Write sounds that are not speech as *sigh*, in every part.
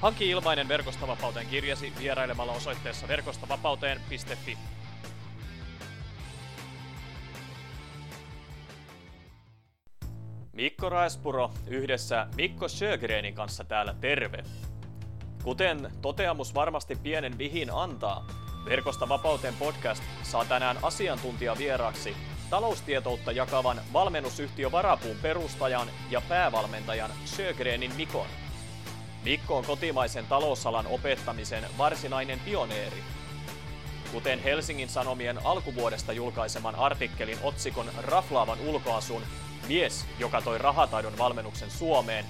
Hanki ilmainen Verkostavapauteen kirjasi vierailemalla osoitteessa verkostavapauteen.fi. Mikko Raespuro yhdessä Mikko Sjögrenin kanssa täällä terve. Kuten toteamus varmasti pienen vihin antaa, Verkosta vapauteen podcast saa tänään asiantuntija vieraaksi taloustietoutta jakavan valmennusyhtiö Varapuun perustajan ja päävalmentajan Sjögrenin Mikon. Mikko on kotimaisen talousalan opettamisen varsinainen pioneeri. Kuten Helsingin Sanomien alkuvuodesta julkaiseman artikkelin otsikon Raflaavan ulkoasun Mies, joka toi rahataidon valmennuksen Suomeen,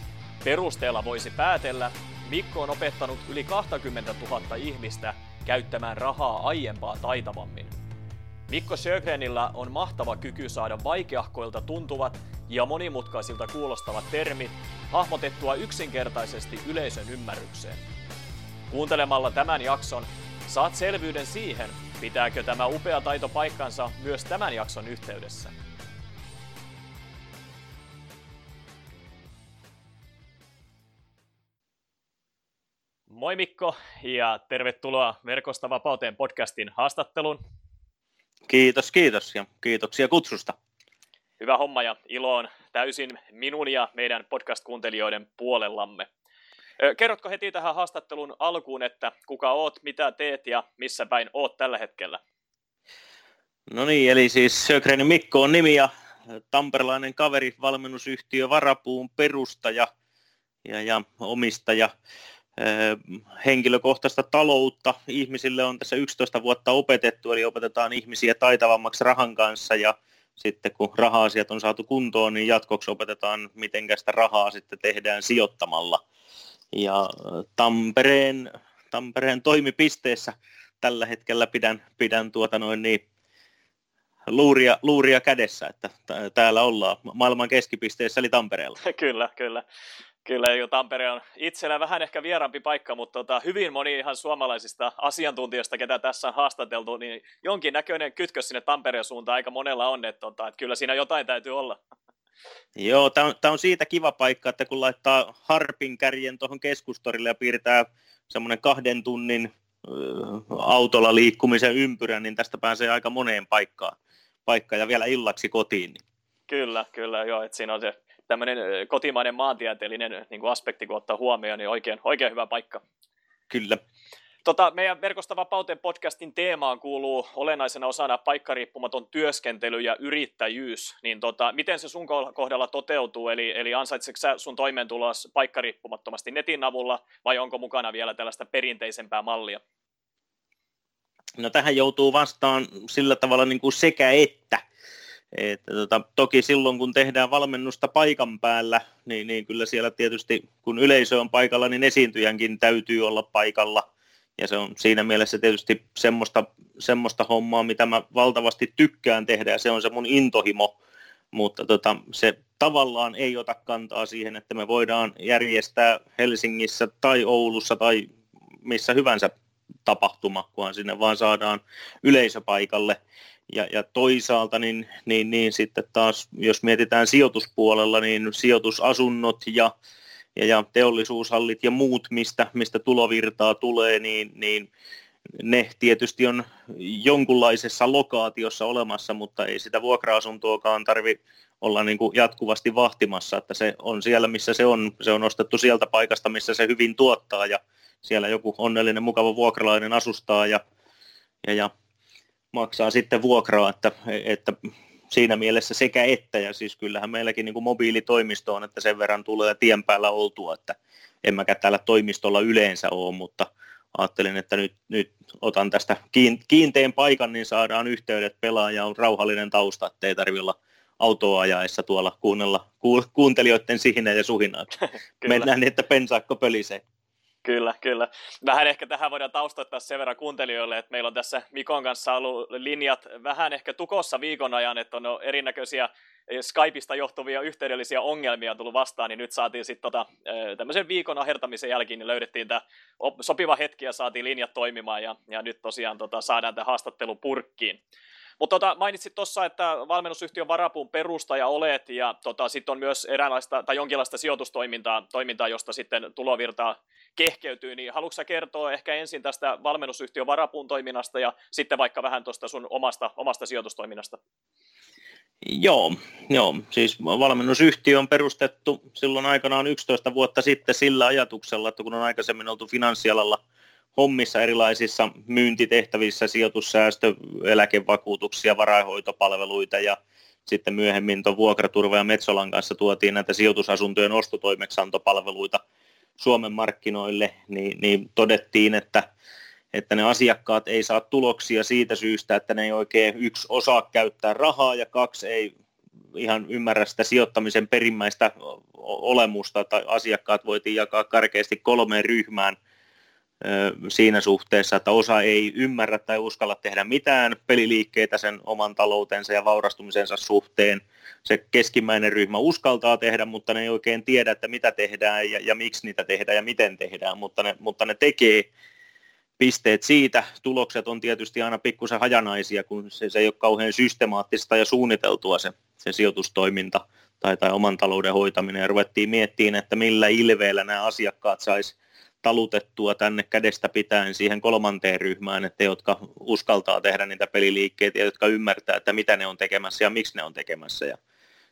perusteella voisi päätellä, Mikko on opettanut yli 20 000 ihmistä käyttämään rahaa aiempaa taitavammin. Mikko Sjögrenillä on mahtava kyky saada vaikeahkoilta tuntuvat ja monimutkaisilta kuulostavat termit hahmotettua yksinkertaisesti yleisön ymmärrykseen. Kuuntelemalla tämän jakson saat selvyyden siihen, pitääkö tämä upea taito paikkansa myös tämän jakson yhteydessä. Moi Mikko ja tervetuloa Verkosta vapauteen podcastin haastatteluun. Kiitos, kiitos ja kiitoksia kutsusta. Hyvä homma ja ilo on täysin minun ja meidän podcast-kuuntelijoiden puolellamme. Kerrotko heti tähän haastattelun alkuun, että kuka oot, mitä teet ja missä päin oot tällä hetkellä? No niin, eli siis Sögrenin Mikko on nimi ja tamperelainen kaveri, valmennusyhtiö Varapuun perustaja ja, ja omistaja henkilökohtaista taloutta ihmisille on tässä 11 vuotta opetettu, eli opetetaan ihmisiä taitavammaksi rahan kanssa ja sitten kun raha-asiat on saatu kuntoon, niin jatkoksi opetetaan, miten sitä rahaa sitten tehdään sijoittamalla. Ja Tampereen, Tampereen toimipisteessä tällä hetkellä pidän, pidän tuota noin niin, luuria, luuria kädessä, että täällä ollaan maailman keskipisteessä eli Tampereella. *laughs* Kyllä, kyllä. Kyllä, jo Tampere on itsellä vähän ehkä vierampi paikka, mutta tota, hyvin moni ihan suomalaisista asiantuntijoista, ketä tässä on haastateltu, niin jonkinnäköinen kytkös sinne Tampereen suuntaan aika monella on, että, tota, että kyllä siinä jotain täytyy olla. Joo, tämä on, on siitä kiva paikka, että kun laittaa harpin kärjen tuohon keskustorille ja piirtää semmoinen kahden tunnin autolla liikkumisen ympyrän, niin tästä pääsee aika moneen paikkaan, paikkaan ja vielä illaksi kotiin. Niin. Kyllä, kyllä, joo, että siinä on se tämmöinen kotimainen maantieteellinen niin kuin aspekti, kun ottaa huomioon, niin oikein, oikein hyvä paikka. Kyllä. Tota, meidän Verkosta vapauteen podcastin teemaan kuuluu olennaisena osana paikkariippumaton työskentely ja yrittäjyys. Niin tota, miten se sun kohdalla toteutuu? Eli, eli ansaitsetko sä sun toimeentulos paikkariippumattomasti netin avulla vai onko mukana vielä tällaista perinteisempää mallia? No tähän joutuu vastaan sillä tavalla niin kuin sekä että. Että tota, toki silloin, kun tehdään valmennusta paikan päällä, niin, niin kyllä siellä tietysti, kun yleisö on paikalla, niin esiintyjänkin täytyy olla paikalla. Ja se on siinä mielessä tietysti semmoista, semmoista hommaa, mitä mä valtavasti tykkään tehdä, ja se on se mun intohimo. Mutta tota, se tavallaan ei ota kantaa siihen, että me voidaan järjestää Helsingissä tai Oulussa tai missä hyvänsä tapahtuma, kunhan sinne vaan saadaan yleisöpaikalle. Ja, ja toisaalta niin, niin, niin sitten taas, jos mietitään sijoituspuolella, niin sijoitusasunnot ja, ja, ja teollisuushallit ja muut, mistä, mistä tulovirtaa tulee, niin, niin ne tietysti on jonkunlaisessa lokaatiossa olemassa, mutta ei sitä vuokra-asuntoakaan tarvi olla niin kuin jatkuvasti vahtimassa, että se on siellä, missä se on. Se on ostettu sieltä paikasta, missä se hyvin tuottaa ja siellä joku onnellinen, mukava vuokralainen asustaa ja, ja, ja maksaa sitten vuokraa, että, että siinä mielessä sekä että, ja siis kyllähän meilläkin niin kuin mobiilitoimisto on, että sen verran tulee tien päällä oltua, että en mäkään täällä toimistolla yleensä ole, mutta ajattelin, että nyt, nyt otan tästä kiinteän paikan, niin saadaan yhteydet pelaaja on rauhallinen tausta, ettei tarvitse olla autoa ajaessa tuolla kuunnella kuuntelijoiden sihinä ja suhinaa. *laughs* Mennään niin, että pensaakko pölisee. Kyllä, kyllä. Vähän ehkä tähän voidaan taustoittaa sen verran kuuntelijoille, että meillä on tässä Mikon kanssa ollut linjat vähän ehkä tukossa viikon ajan, että on erinäköisiä Skypeista johtuvia yhteydellisiä ongelmia tullut vastaan, niin nyt saatiin sitten tota, tämmöisen viikon ahertamisen jälkeen, niin löydettiin tämä sopiva hetki ja saatiin linjat toimimaan, ja, ja nyt tosiaan tota, saadaan tämä haastattelu purkkiin. Mutta tota, mainitsit tuossa, että valmennusyhtiön varapuun perustaja olet, ja tota, sitten on myös eräänlaista tai jonkinlaista sijoitustoimintaa, toimintaa, josta sitten tulovirtaa kehkeytyy, niin haluatko kertoa ehkä ensin tästä valmennusyhtiön varapuun toiminnasta, ja sitten vaikka vähän tuosta sun omasta, omasta sijoitustoiminnasta? Joo, joo, siis valmennusyhtiö on perustettu silloin aikanaan 11 vuotta sitten sillä ajatuksella, että kun on aikaisemmin oltu finanssialalla – hommissa erilaisissa myyntitehtävissä, sijoitussäästö, eläkevakuutuksia, varainhoitopalveluita ja sitten myöhemmin tuon vuokraturva ja Metsolan kanssa tuotiin näitä sijoitusasuntojen ostotoimeksantopalveluita Suomen markkinoille, niin, niin todettiin, että, että ne asiakkaat ei saa tuloksia siitä syystä, että ne ei oikein yksi osaa käyttää rahaa ja kaksi ei ihan ymmärrä sitä sijoittamisen perimmäistä olemusta, tai asiakkaat voitiin jakaa karkeasti kolmeen ryhmään – siinä suhteessa, että osa ei ymmärrä tai uskalla tehdä mitään peliliikkeitä sen oman taloutensa ja vaurastumisensa suhteen. Se keskimmäinen ryhmä uskaltaa tehdä, mutta ne ei oikein tiedä, että mitä tehdään ja, ja miksi niitä tehdään ja miten tehdään, mutta ne, mutta ne tekee pisteet siitä. Tulokset on tietysti aina pikkusen hajanaisia, kun se, se ei ole kauhean systemaattista ja suunniteltua se, se sijoitustoiminta tai, tai oman talouden hoitaminen. Ja ruvettiin miettimään, että millä ilveellä nämä asiakkaat saisi talutettua tänne kädestä pitäen siihen kolmanteen ryhmään, että jotka uskaltaa tehdä niitä peliliikkeitä ja jotka ymmärtää, että mitä ne on tekemässä ja miksi ne on tekemässä. Ja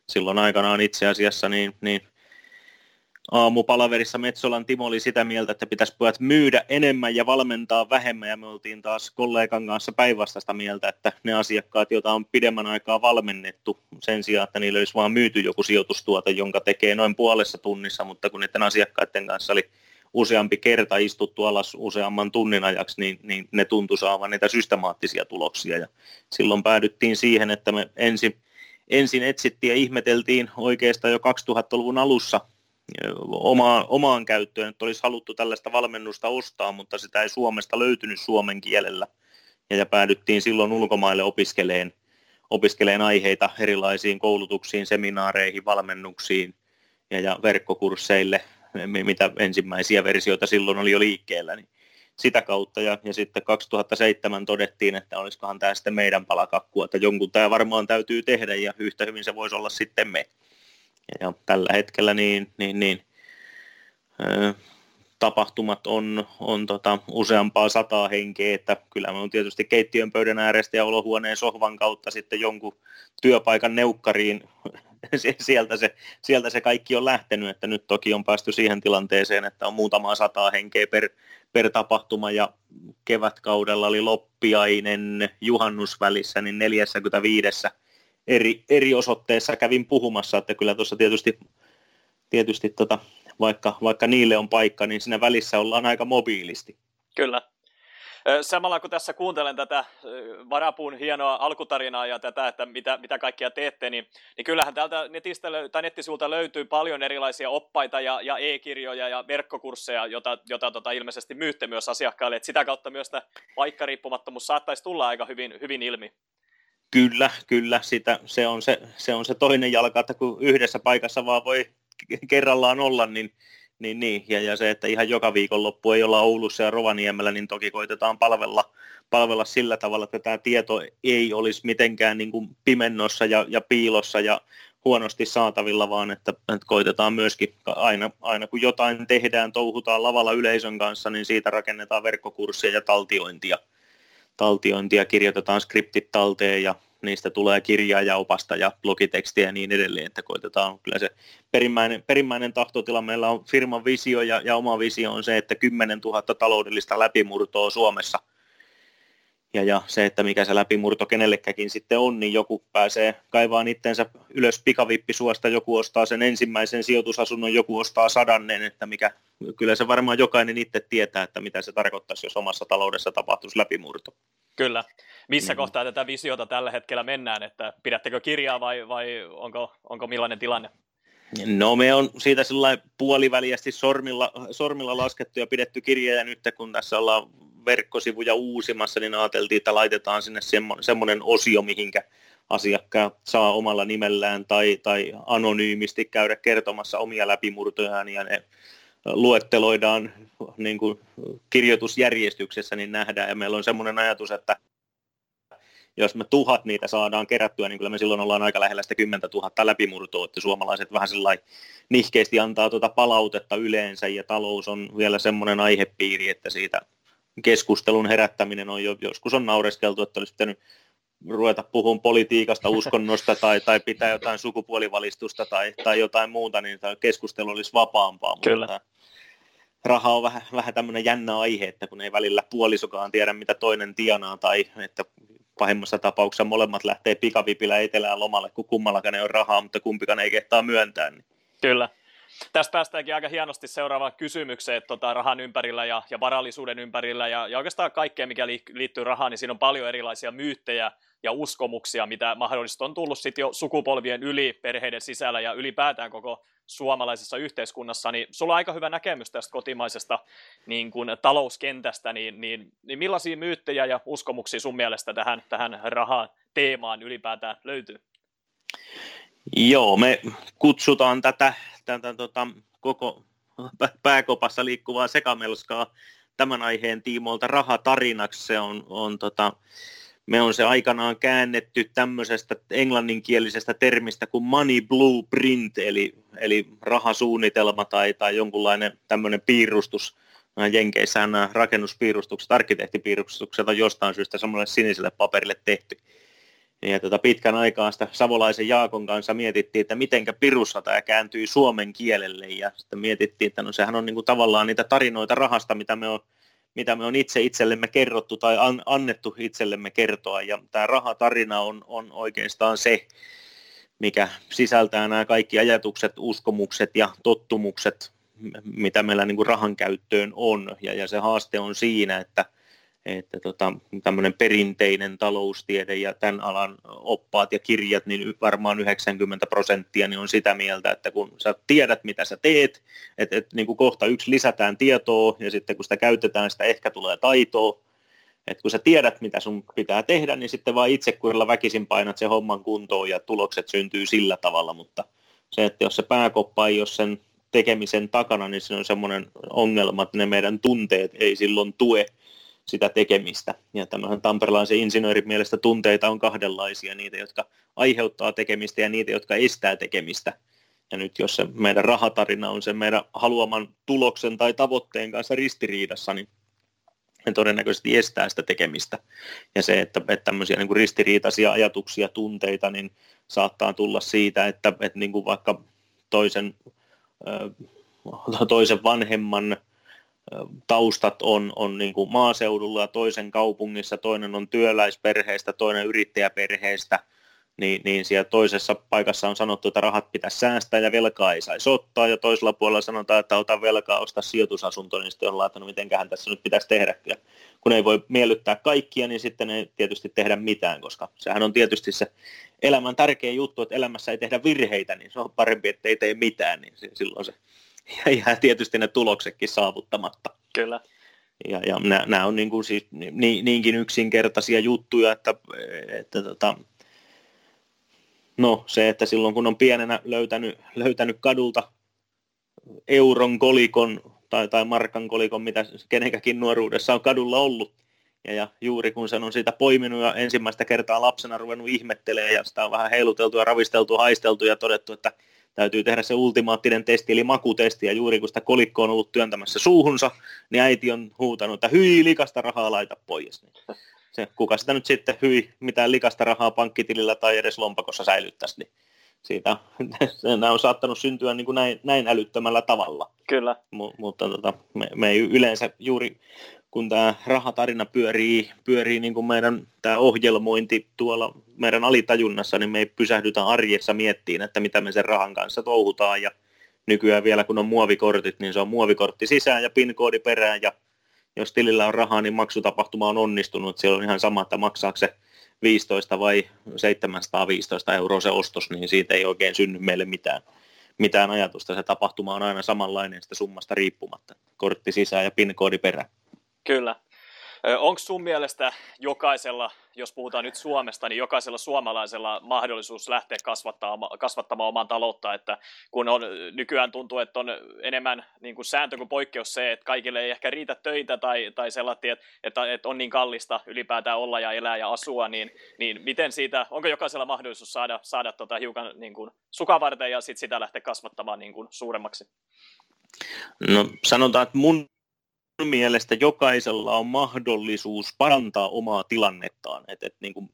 silloin aikanaan itse asiassa niin, niin aamupalaverissa Metsolan Timo oli sitä mieltä, että pitäisi pojat myydä enemmän ja valmentaa vähemmän, ja me oltiin taas kollegan kanssa päinvastaista mieltä, että ne asiakkaat, joita on pidemmän aikaa valmennettu sen sijaan, että niillä olisi vaan myyty joku sijoitustuote, jonka tekee noin puolessa tunnissa, mutta kun niiden asiakkaiden kanssa oli useampi kerta istuttu alas useamman tunnin ajaksi, niin, niin ne tuntui saavan niitä systemaattisia tuloksia. Ja silloin päädyttiin siihen, että me ensin, ensin etsittiin ja ihmeteltiin oikeastaan jo 2000-luvun alussa omaan, omaan käyttöön, että olisi haluttu tällaista valmennusta ostaa, mutta sitä ei Suomesta löytynyt suomen kielellä. Ja, ja päädyttiin silloin ulkomaille opiskeleen, opiskeleen aiheita erilaisiin koulutuksiin, seminaareihin, valmennuksiin ja, ja verkkokursseille mitä ensimmäisiä versioita silloin oli jo liikkeellä, niin sitä kautta. Ja, ja sitten 2007 todettiin, että olisikohan tämä sitten meidän palakakkua, että jonkun tämä varmaan täytyy tehdä ja yhtä hyvin se voisi olla sitten me. Ja, tällä hetkellä niin, niin, niin tapahtumat on, on tota, useampaa sataa henkeä, että kyllä me on tietysti keittiön pöydän äärestä ja olohuoneen sohvan kautta sitten jonkun työpaikan neukkariin *laughs* sieltä se, sieltä se kaikki on lähtenyt, että nyt toki on päästy siihen tilanteeseen, että on muutama sataa henkeä per, per tapahtuma ja kevätkaudella oli loppiainen juhannusvälissä, niin 45 eri, eri osoitteessa kävin puhumassa, että kyllä tuossa tietysti, tietysti tota, vaikka, vaikka niille on paikka, niin siinä välissä ollaan aika mobiilisti. Kyllä, Samalla kun tässä kuuntelen tätä Varapuun hienoa alkutarinaa ja tätä, että mitä, mitä kaikkia teette, niin, niin kyllähän täältä netistä tai nettisivulta löytyy paljon erilaisia oppaita ja, ja e-kirjoja ja verkkokursseja, jota, jota tota ilmeisesti myytte myös asiakkaille. että sitä kautta myös tämä paikkariippumattomuus saattaisi tulla aika hyvin, hyvin ilmi. Kyllä, kyllä. Sitä, se, on se, se on se toinen jalka, että kun yhdessä paikassa vaan voi kerrallaan olla, niin niin, niin. Ja, ja se, että ihan joka viikonloppu ei olla Oulussa ja Rovaniemellä, niin toki koitetaan palvella, palvella sillä tavalla, että tämä tieto ei olisi mitenkään niin kuin pimennossa ja, ja piilossa ja huonosti saatavilla, vaan että, että koitetaan myöskin aina, aina kun jotain tehdään, touhutaan lavalla yleisön kanssa, niin siitä rakennetaan verkkokursseja ja taltiointia. Taltiointia, kirjoitetaan skriptit talteen ja niistä tulee kirjaa ja opasta ja blogitekstiä ja niin edelleen, että koitetaan kyllä se perimmäinen, perimmäinen tahtotila. Meillä on firman visio ja, ja oma visio on se, että 10 000 taloudellista läpimurtoa Suomessa. Ja, ja se, että mikä se läpimurto kenellekäkin sitten on, niin joku pääsee kaivaan itsensä ylös pikavippisuosta, joku ostaa sen ensimmäisen sijoitusasunnon, joku ostaa sadannen, että mikä, kyllä se varmaan jokainen itse tietää, että mitä se tarkoittaisi, jos omassa taloudessa tapahtuisi läpimurto. Kyllä. Missä mm. kohtaa tätä visiota tällä hetkellä mennään, että pidättekö kirjaa vai, vai onko, onko millainen tilanne? No me on siitä sillä puoliväliästi sormilla, sormilla laskettu ja pidetty kirjaa nyt kun tässä ollaan verkkosivuja uusimassa, niin ajateltiin, että laitetaan sinne semmoinen osio, mihinkä asiakkaat saa omalla nimellään tai, tai anonyymisti käydä kertomassa omia läpimurtojaan ja ne luetteloidaan niin kuin kirjoitusjärjestyksessä, niin nähdään. Ja meillä on semmoinen ajatus, että jos me tuhat niitä saadaan kerättyä, niin kyllä me silloin ollaan aika lähellä sitä 10 000 läpimurtoa, että suomalaiset vähän sellainen nihkeästi antaa tuota palautetta yleensä, ja talous on vielä semmoinen aihepiiri, että siitä keskustelun herättäminen on jo, joskus on naureskeltu, että olisi pitänyt ruveta puhumaan politiikasta, uskonnosta tai, tai pitää jotain sukupuolivalistusta tai, tai jotain muuta, niin keskustelu olisi vapaampaa. Kyllä. Mutta raha on vähän, vähän tämmöinen jännä aihe, että kun ei välillä puolisokaan tiedä, mitä toinen tienaa, tai että pahimmassa tapauksessa molemmat lähtee pikavipillä etelään lomalle, kun kummallakaan ei ole rahaa, mutta kumpikaan ei kehtaa myöntää. Niin. Kyllä. Tästä päästäänkin aika hienosti seuraavaan kysymykseen tota, rahan ympärillä ja, ja varallisuuden ympärillä ja, ja oikeastaan kaikkea, mikä liittyy rahaan, niin siinä on paljon erilaisia myyttejä ja uskomuksia, mitä mahdollisesti on tullut sitten jo sukupolvien yli perheiden sisällä ja ylipäätään koko suomalaisessa yhteiskunnassa, niin sulla on aika hyvä näkemys tästä kotimaisesta niin kuin, talouskentästä, niin, niin, niin millaisia myyttejä ja uskomuksia sun mielestä tähän, tähän rahaan teemaan ylipäätään löytyy? Joo, me kutsutaan tätä, tätä tota, koko pääkopassa liikkuvaa sekamelskaa tämän aiheen tiimoilta rahatarinaksi. Se on, on tota, me on se aikanaan käännetty tämmöisestä englanninkielisestä termistä kuin money blueprint, eli, eli rahasuunnitelma tai, tai jonkunlainen tämmöinen piirustus. Jenkeissähän nämä rakennuspiirustukset, arkkitehtipiirustukset on jostain syystä semmoiselle siniselle paperille tehty. Ja tuota, pitkän aikaa sitä Savolaisen Jaakon kanssa mietittiin, että mitenkä pirussa tämä kääntyi suomen kielelle. Ja sitten mietittiin, että no sehän on niin kuin tavallaan niitä tarinoita rahasta, mitä me on mitä me on itse itsellemme kerrottu tai an, annettu itsellemme kertoa. Ja tämä rahatarina on, on oikeastaan se, mikä sisältää nämä kaikki ajatukset, uskomukset ja tottumukset, mitä meillä niin kuin rahan käyttöön on. Ja, ja se haaste on siinä, että että tota, tämmöinen perinteinen taloustiede ja tämän alan oppaat ja kirjat, niin varmaan 90 prosenttia niin on sitä mieltä, että kun sä tiedät, mitä sä teet, että, että niin kuin kohta yksi lisätään tietoa ja sitten kun sitä käytetään, sitä ehkä tulee taitoa, että kun sä tiedät, mitä sun pitää tehdä, niin sitten vaan itse kurilla väkisin painat se homman kuntoon ja tulokset syntyy sillä tavalla, mutta se, että jos se pääkoppa ei ole sen tekemisen takana, niin se on semmoinen ongelma, että ne meidän tunteet ei silloin tue sitä tekemistä. Ja tämmöisen tamperelaisen insinöörin mielestä tunteita on kahdenlaisia, niitä, jotka aiheuttaa tekemistä ja niitä, jotka estää tekemistä. Ja nyt jos se meidän rahatarina on sen meidän haluaman tuloksen tai tavoitteen kanssa ristiriidassa, niin ne todennäköisesti estää sitä tekemistä. Ja se, että, että tämmöisiä niin kuin ristiriitaisia ajatuksia, tunteita, niin saattaa tulla siitä, että, että niin kuin vaikka toisen, toisen vanhemman taustat on, on niin kuin maaseudulla ja toisen kaupungissa, toinen on työläisperheestä, toinen yrittäjäperheestä, niin, niin siellä toisessa paikassa on sanottu, että rahat pitäisi säästää ja velkaa ei saisi ottaa, ja toisella puolella sanotaan, että ota velkaa, osta sijoitusasunto, niin sitten on laittanut, mitenköhän tässä nyt pitäisi tehdä. Ja kun ei voi miellyttää kaikkia, niin sitten ei tietysti tehdä mitään, koska sehän on tietysti se elämän tärkeä juttu, että elämässä ei tehdä virheitä, niin se on parempi, että ei tee mitään, niin silloin se ja jää tietysti ne tuloksetkin saavuttamatta. Kyllä. Ja, ja nämä on niin kuin siis ni, niinkin yksinkertaisia juttuja, että, että tota, no se, että silloin kun on pienenä löytänyt, löytänyt kadulta euron kolikon tai, tai markan kolikon, mitä kenenkäkin nuoruudessa on kadulla ollut, ja, ja juuri kun sen on siitä poiminut ja ensimmäistä kertaa lapsena ruvennut ihmettelemään ja sitä on vähän heiluteltu ja ravisteltu, haisteltu ja todettu, että täytyy tehdä se ultimaattinen testi, eli makutesti, ja juuri kun sitä kolikko on ollut työntämässä suuhunsa, niin äiti on huutanut, että hyi, likasta rahaa laita pois. Niin se, kuka sitä nyt sitten hyi, mitään likasta rahaa pankkitilillä tai edes lompakossa säilyttäisi, niin siitä *laughs* nämä on saattanut syntyä niin kuin näin, näin älyttömällä tavalla. Kyllä. M- mutta tota, me, me ei yleensä juuri kun tämä rahatarina pyörii, pyörii niin kuin meidän tämä ohjelmointi tuolla meidän alitajunnassa, niin me ei pysähdytä arjessa miettiin, että mitä me sen rahan kanssa touhutaan ja nykyään vielä kun on muovikortit, niin se on muovikortti sisään ja PIN-koodi perään ja jos tilillä on rahaa, niin maksutapahtuma on onnistunut. Siellä on ihan sama, että maksaako se 15 vai 715 euroa se ostos, niin siitä ei oikein synny meille mitään, mitään ajatusta. Se tapahtuma on aina samanlainen sitä summasta riippumatta. Kortti sisään ja PIN-koodi perään. Kyllä. Onko sun mielestä jokaisella, jos puhutaan nyt Suomesta, niin jokaisella suomalaisella mahdollisuus lähteä kasvattamaan, kasvattamaan omaa taloutta, että kun on, nykyään tuntuu, että on enemmän niin kuin sääntö kuin poikkeus se, että kaikille ei ehkä riitä töitä tai, tai sellainen, että, että, että on niin kallista ylipäätään olla ja elää ja asua, niin, niin miten siitä, onko jokaisella mahdollisuus saada, saada tota hiukan niin kuin sukavarteen ja sitten sitä lähteä kasvattamaan niin kuin suuremmaksi? No sanotaan, että mun mielestä jokaisella on mahdollisuus parantaa omaa tilannettaan. Et, et niin kuin,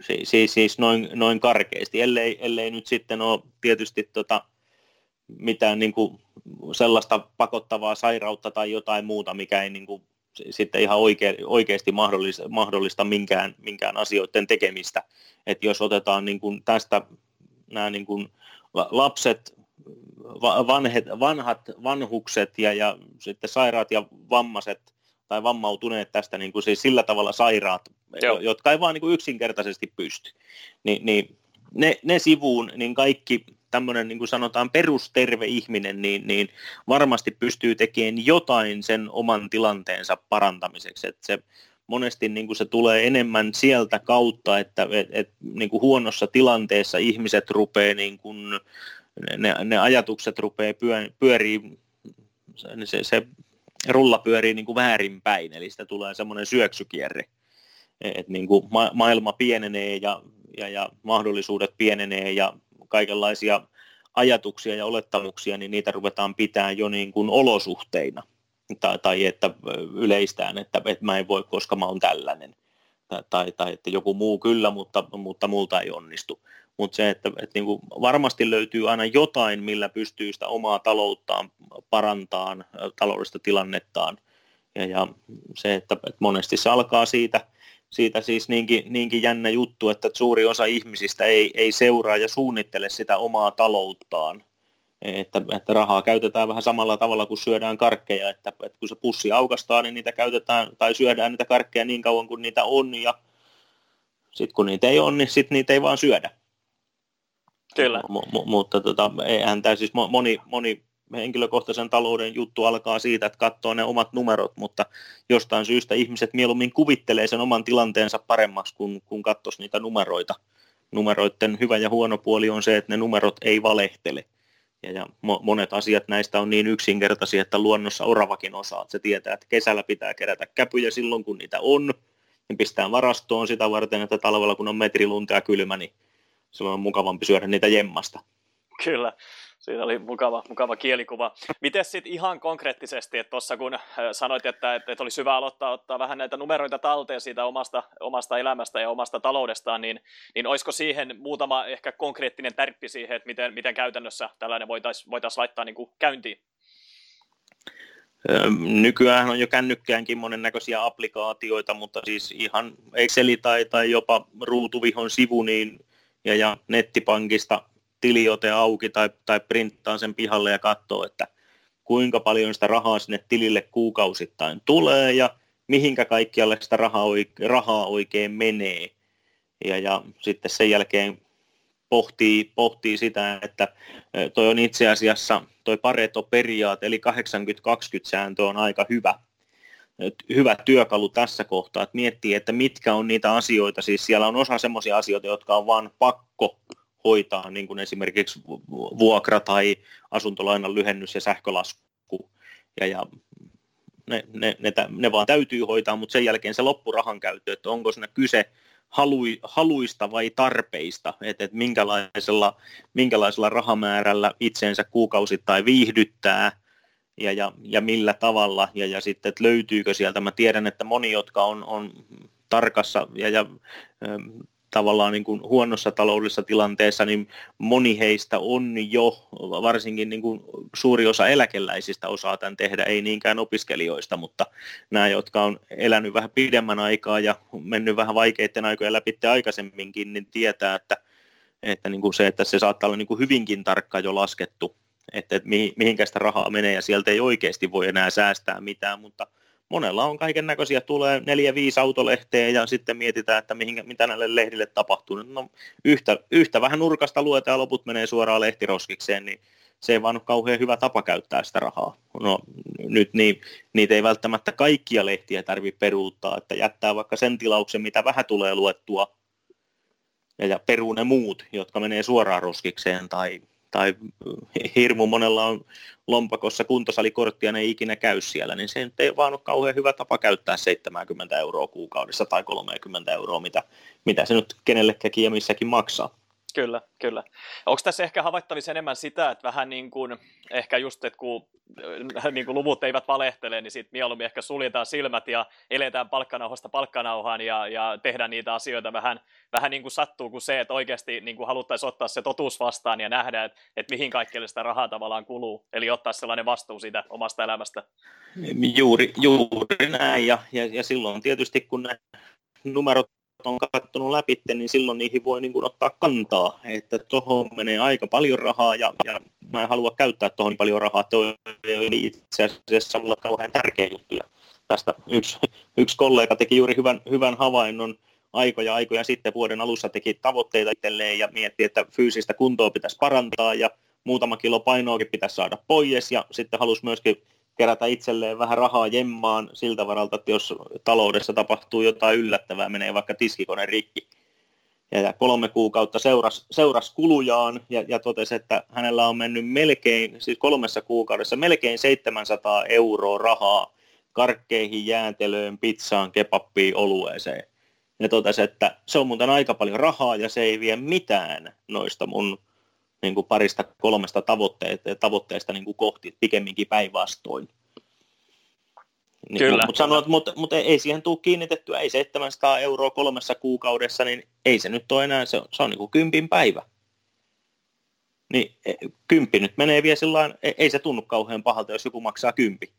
siis, siis noin, noin karkeasti, ellei, ellei nyt sitten ole tietysti tota, mitään niin kuin sellaista pakottavaa sairautta tai jotain muuta, mikä ei niin kuin, sitten ihan oikea, oikeasti mahdollista, mahdollista minkään, minkään asioiden tekemistä. Et jos otetaan niin kuin tästä nämä niin kuin lapset, vanhet, vanhat vanhukset ja, ja sitten sairaat ja vammaiset tai vammautuneet tästä niin kuin siis sillä tavalla sairaat, Joo. jotka ei vaan niin kuin yksinkertaisesti pysty, Ni, niin ne, ne sivuun, niin kaikki tämmöinen niin kuin sanotaan perusterve ihminen, niin, niin varmasti pystyy tekemään jotain sen oman tilanteensa parantamiseksi. että se monesti niin kuin se tulee enemmän sieltä kautta, että et, et, niin kuin huonossa tilanteessa ihmiset rupeaa niin kuin ne, ne ajatukset rupeaa pyö, pyörii, se, se rulla pyörii niin kuin väärinpäin, eli sitä tulee semmoinen syöksykierre, että niin kuin ma- maailma pienenee ja, ja, ja mahdollisuudet pienenee ja kaikenlaisia ajatuksia ja olettamuksia, niin niitä ruvetaan pitämään jo niin kuin olosuhteina. Tai, tai että yleistään, että, että mä en voi, koska mä oon tällainen. Tai, tai, tai että joku muu kyllä, mutta, mutta multa ei onnistu mutta se, että, että niin kuin varmasti löytyy aina jotain, millä pystyy sitä omaa talouttaan parantamaan, taloudellista tilannettaan. Ja, ja se, että, että monesti se alkaa siitä, siitä siis niinkin, niinkin jännä juttu, että suuri osa ihmisistä ei, ei seuraa ja suunnittele sitä omaa talouttaan. Että, että rahaa käytetään vähän samalla tavalla kuin syödään karkkeja, että, että kun se pussi aukastaa, niin niitä käytetään tai syödään niitä karkkeja niin kauan kuin niitä on ja sitten kun niitä ei ole, niin sitten niitä ei vaan syödä. Kyllä. M- m- mutta tota, eihän tämä siis moni, moni henkilökohtaisen talouden juttu alkaa siitä, että katsoo ne omat numerot, mutta jostain syystä ihmiset mieluummin kuvittelee sen oman tilanteensa paremmaksi, kun, kun katsoisi niitä numeroita. Numeroiden hyvä ja huono puoli on se, että ne numerot ei valehtele. Ja, ja monet asiat näistä on niin yksinkertaisia, että luonnossa oravakin osaa. Se tietää, että kesällä pitää kerätä käpyjä silloin, kun niitä on, niin pistää varastoon sitä varten, että talvella, kun on metrilunta ja kylmä, niin silloin on mukavampi syödä niitä jemmasta. Kyllä, siinä oli mukava, mukava kielikuva. Miten sitten ihan konkreettisesti, että tuossa kun äh, sanoit, että, että, että olisi hyvä aloittaa ottaa vähän näitä numeroita talteen siitä omasta, omasta elämästä ja omasta taloudestaan, niin, niin olisiko siihen muutama ehkä konkreettinen tärppi siihen, että miten, miten käytännössä tällainen voitaisiin voitais laittaa niin kuin käyntiin? Nykyään on jo kännykkäänkin monennäköisiä applikaatioita, mutta siis ihan Exceli tai, tai jopa ruutuvihon sivu, niin ja, ja nettipankista tiliote auki tai, tai printtaa sen pihalle ja katsoo, että kuinka paljon sitä rahaa sinne tilille kuukausittain tulee ja mihinkä kaikkialle sitä rahaa, oike, rahaa oikein menee. Ja, ja sitten sen jälkeen pohtii, pohtii sitä, että toi on itse asiassa toi Pareto-periaate, eli 80-20-sääntö on aika hyvä, hyvä työkalu tässä kohtaa, että miettii, että mitkä on niitä asioita, siis siellä on osa semmoisia asioita, jotka on vain pakko hoitaa, niin kuin esimerkiksi vuokra tai asuntolainan lyhennys ja sähkölasku, ja, ja ne, ne, ne, ne vaan täytyy hoitaa, mutta sen jälkeen se loppurahan käyttö, että onko siinä kyse halui, haluista vai tarpeista, että, että minkälaisella, minkälaisella rahamäärällä itseensä kuukausittain viihdyttää, ja, ja, ja millä tavalla, ja, ja sitten, että löytyykö sieltä. Mä tiedän, että moni, jotka on, on tarkassa ja, ja tavallaan niin kuin huonossa taloudellisessa tilanteessa, niin moni heistä on jo, varsinkin niin kuin suuri osa eläkeläisistä osaa tämän tehdä, ei niinkään opiskelijoista, mutta nämä, jotka on elänyt vähän pidemmän aikaa ja mennyt vähän vaikeiden aikojen läpi aikaisemminkin, niin tietää, että, että niin kuin se, että se saattaa olla niin kuin hyvinkin tarkka jo laskettu että, että mihin, mihinkä sitä rahaa menee ja sieltä ei oikeasti voi enää säästää mitään, mutta monella on kaiken näköisiä, tulee neljä, viisi autolehteä ja sitten mietitään, että mihin, mitä näille lehdille tapahtuu. No, yhtä, yhtä vähän nurkasta luetaan ja loput menee suoraan lehtiroskikseen, niin se ei vaan ole kauhean hyvä tapa käyttää sitä rahaa. No nyt niin, niitä ei välttämättä kaikkia lehtiä tarvitse peruuttaa, että jättää vaikka sen tilauksen, mitä vähän tulee luettua, ja peruu ne muut, jotka menee suoraan roskikseen, tai, tai hirmu monella on lompakossa kuntosalikorttia, ne ei ikinä käy siellä, niin se ei vaan ole kauhean hyvä tapa käyttää 70 euroa kuukaudessa tai 30 euroa, mitä, mitä se nyt kenellekäkin ja missäkin maksaa. Kyllä, kyllä. Onko tässä ehkä havaittavissa enemmän sitä, että vähän niin kuin, ehkä just, että kun äh, niin kuin luvut eivät valehtele, niin sitten mieluummin ehkä suljetaan silmät ja eletään palkkanauhasta palkkanauhaan ja, ja tehdään niitä asioita vähän, vähän niin kuin sattuu kuin se, että oikeasti niin kuin haluttaisiin ottaa se totuus vastaan ja nähdä, että, että mihin kaikkelle sitä rahaa tavallaan kuluu, eli ottaa sellainen vastuu siitä omasta elämästä. Juuri, juuri näin, ja, ja, ja silloin tietysti kun ne numerot on katsonut läpi, niin silloin niihin voi niin kuin ottaa kantaa, että tuohon menee aika paljon rahaa ja, ja mä en halua käyttää tuohon paljon rahaa, tuo ei itse asiassa mulla kauhean tärkeä juttu. Tästä yksi, yksi kollega teki juuri hyvän, hyvän havainnon aikoja aikoja sitten vuoden alussa teki tavoitteita itselleen ja mietti, että fyysistä kuntoa pitäisi parantaa ja muutama kilo painoakin pitäisi saada pois ja sitten halusi myöskin kerätä itselleen vähän rahaa jemmaan siltä varalta, että jos taloudessa tapahtuu jotain yllättävää, menee vaikka tiskikone rikki. Ja kolme kuukautta seuras, seuras kulujaan ja, ja totesi, että hänellä on mennyt melkein, siis kolmessa kuukaudessa melkein 700 euroa rahaa karkkeihin, jääntelöön, pizzaan, kepappiin, olueeseen. Ja totesi, että se on muuten aika paljon rahaa ja se ei vie mitään noista mun niin kuin parista kolmesta tavoitteesta, tavoitteesta niin kuin kohti, pikemminkin päinvastoin. Niin, Kyllä. Mutta sanoit, mutta, mutta ei siihen tule kiinnitettyä, ei 700 euroa kolmessa kuukaudessa, niin ei se nyt ole enää, se on, se on niin kuin kympin päivä. Niin e, kymppi nyt menee vielä sillä e, ei se tunnu kauhean pahalta, jos joku maksaa kympi.